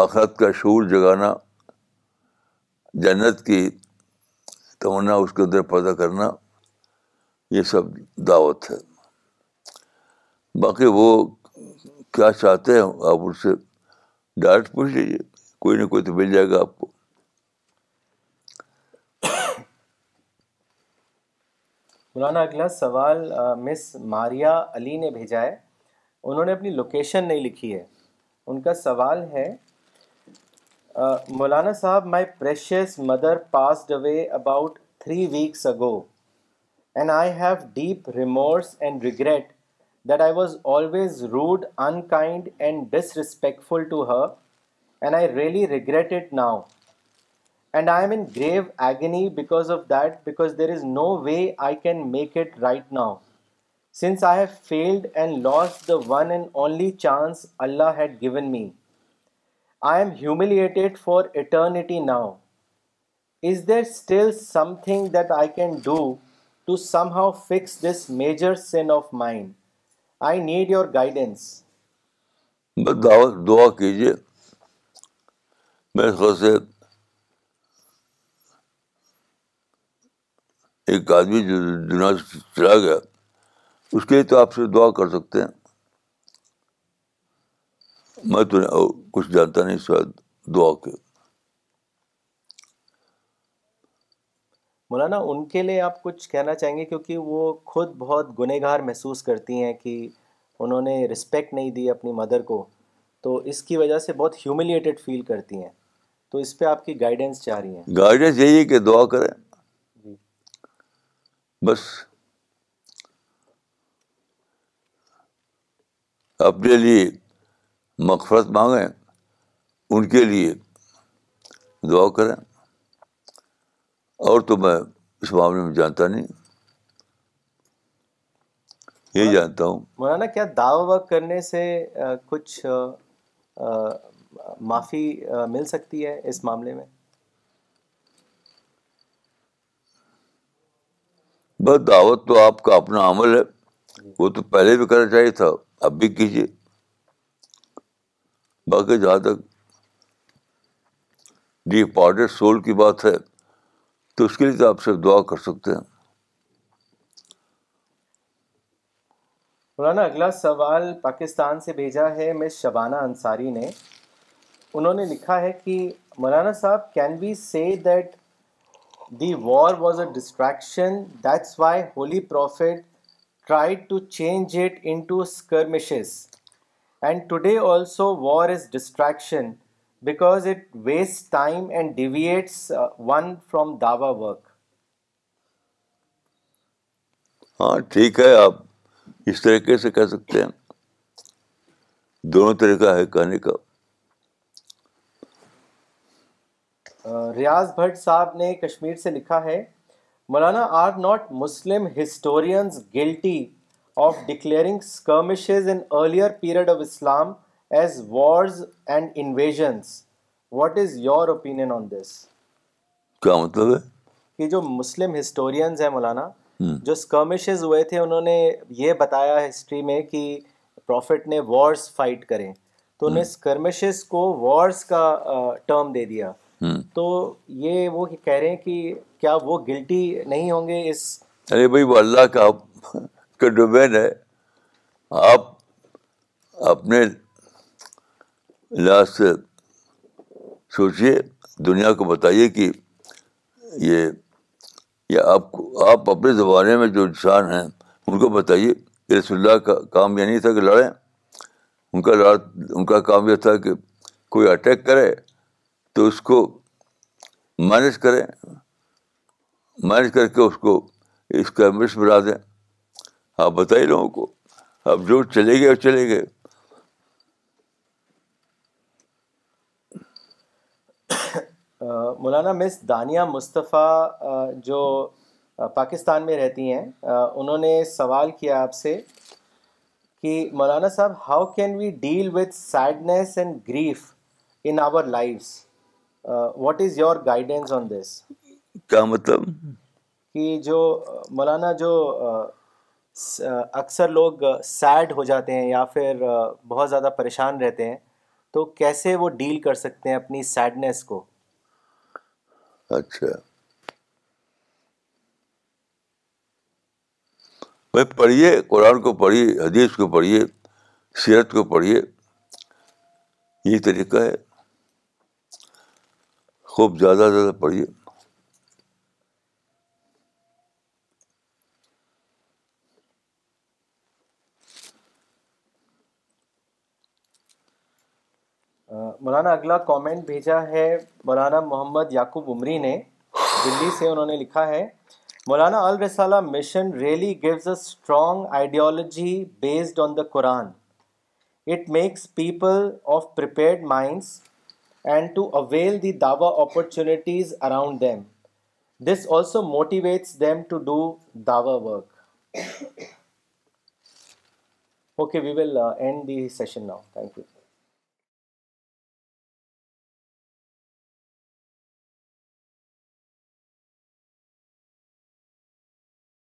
آخرت کا شعور جگانا جنت کی تونا اس کے اندر پیدا کرنا یہ سب دعوت ہے باقی وہ کیا چاہتے ہیں آپ ان سے ڈائریکٹ پوچھ لیجیے کوئی نہ کوئی تو مل جائے گا آپ کو مولانا اگلا سوال مس ماریا علی نے بھیجا ہے انہوں نے اپنی لوکیشن نہیں لکھی ہے ان کا سوال ہے مولانا صاحب my precious mother passed away about three weeks ago and I have deep remorse and regret that I was always rude unkind and disrespectful to her and I really regret it now and I am in grave agony because of that because there is no way I can make it right now since I have failed and lost the one and only chance Allah had given me I am humiliated for eternity now is there still something that I can do to somehow fix this major sin of mind I need your guidance دعوت دعا کیجیے ایک آدمی جو دنیا سے چلا گیا اس کے لیے تو آپ سے دعا کر سکتے ہیں میں تو کچھ جانتا نہیں اس وقت دعا کے مولانا ان کے لیے آپ کچھ کہنا چاہیں گے کیونکہ وہ خود بہت گنہ گار محسوس کرتی ہیں کہ انہوں نے رسپیکٹ نہیں دی اپنی مدر کو تو اس کی وجہ سے بہت ہیوملیٹیڈ فیل کرتی ہیں تو اس پہ آپ کی گائیڈنس چاہ رہی ہیں گائیڈنس یہی ہے کہ دعا کریں بس اپنے لیے مغفرت مانگیں ان کے لیے دعا کریں اور تو میں اس معاملے میں جانتا نہیں یہ جانتا ہوں مولانا کیا دعوی وا کرنے سے کچھ معافی مل سکتی ہے اس معاملے میں بس دعوت تو آپ کا اپنا عمل ہے جی۔ وہ تو پہلے بھی کرنا چاہیے تھا اب بھی کیجیے باقی جہاں تک ڈی سول کی بات ہے تو اس کے لیے تو آپ صرف دعا کر سکتے ہیں مولانا اگلا سوال پاکستان سے بھیجا ہے مس شبانہ انصاری نے انہوں نے لکھا ہے کہ مولانا صاحب can be see that the war was a distraction that's why holy prophet try to change it into skirmishes and today also war is distraction because it waste time and deviates one from Dawa work ہاں ٹھیک ہے آپ اس طریقے سے کہہ سکتے ہیں دونوں طریقہ ہے کہنے کا ریاض بھٹ صاحب نے کشمیر سے لکھا ہے مولانا are not Muslim historians guilty of declaring skirmishes in earlier period of Islam as wars and invasions what is your opinion on this کیا مطلب ہے کہ جو مسلم ہسٹورینز ہیں مولانا جو اسکرمشز ہوئے تھے انہوں نے یہ بتایا ہسٹری میں کہ پروفٹ نے وارس فائٹ کریں تو انہیں اسکرمشز کو وارس کا ٹرم دے دیا تو یہ وہ کہہ رہے ہیں کہ کیا وہ گلٹی نہیں ہوں گے اس ارے بھائی وہ اللہ کا ڈومین ہے آپ اپنے لحاظ سے سوچیے دنیا کو بتائیے کہ یہ آپ کو آپ اپنے زمانے میں جو انسان ہیں ان کو بتائیے کہ رسول اللہ کا کام یہ نہیں تھا کہ لڑیں ان کا لڑ ان کا کام یہ تھا کہ کوئی اٹیک کرے تو اس کو مینج کریں مینج کر کے اس کو اس کا مس بنا دیں آپ بتائیے لوگوں کو اب جو چلے گئے اور چلے گئے مولانا مس دانیہ مصطفیٰ جو پاکستان میں رہتی ہیں انہوں نے سوال کیا آپ سے کہ مولانا صاحب how can we deal with sadness and grief in our lives what is your guidance on this کیا مطلب کہ جو مولانا جو uh, uh, اکثر لوگ سیڈ uh, ہو جاتے ہیں یا پھر بہت زیادہ پریشان رہتے ہیں تو کیسے وہ ڈیل کر سکتے ہیں اپنی سیڈنیس کو اچھا بھائی پڑھیے قرآن کو پڑھیے حدیث کو پڑھیے سیرت کو پڑھیے یہی طریقہ ہے خوب زیادہ زیادہ پڑھیے مولانا اگلا کامنٹ بھیجا ہے مولانا محمد یعقوب عمری نے دلی سے انہوں نے لکھا ہے مولانا Al-Risala mission really gives a strong ideology based on the Quran it makes people of prepared minds and to avail the dawah opportunities around them. This also motivates them to do dawah work. Okay, we will uh, end the session now. Thank you.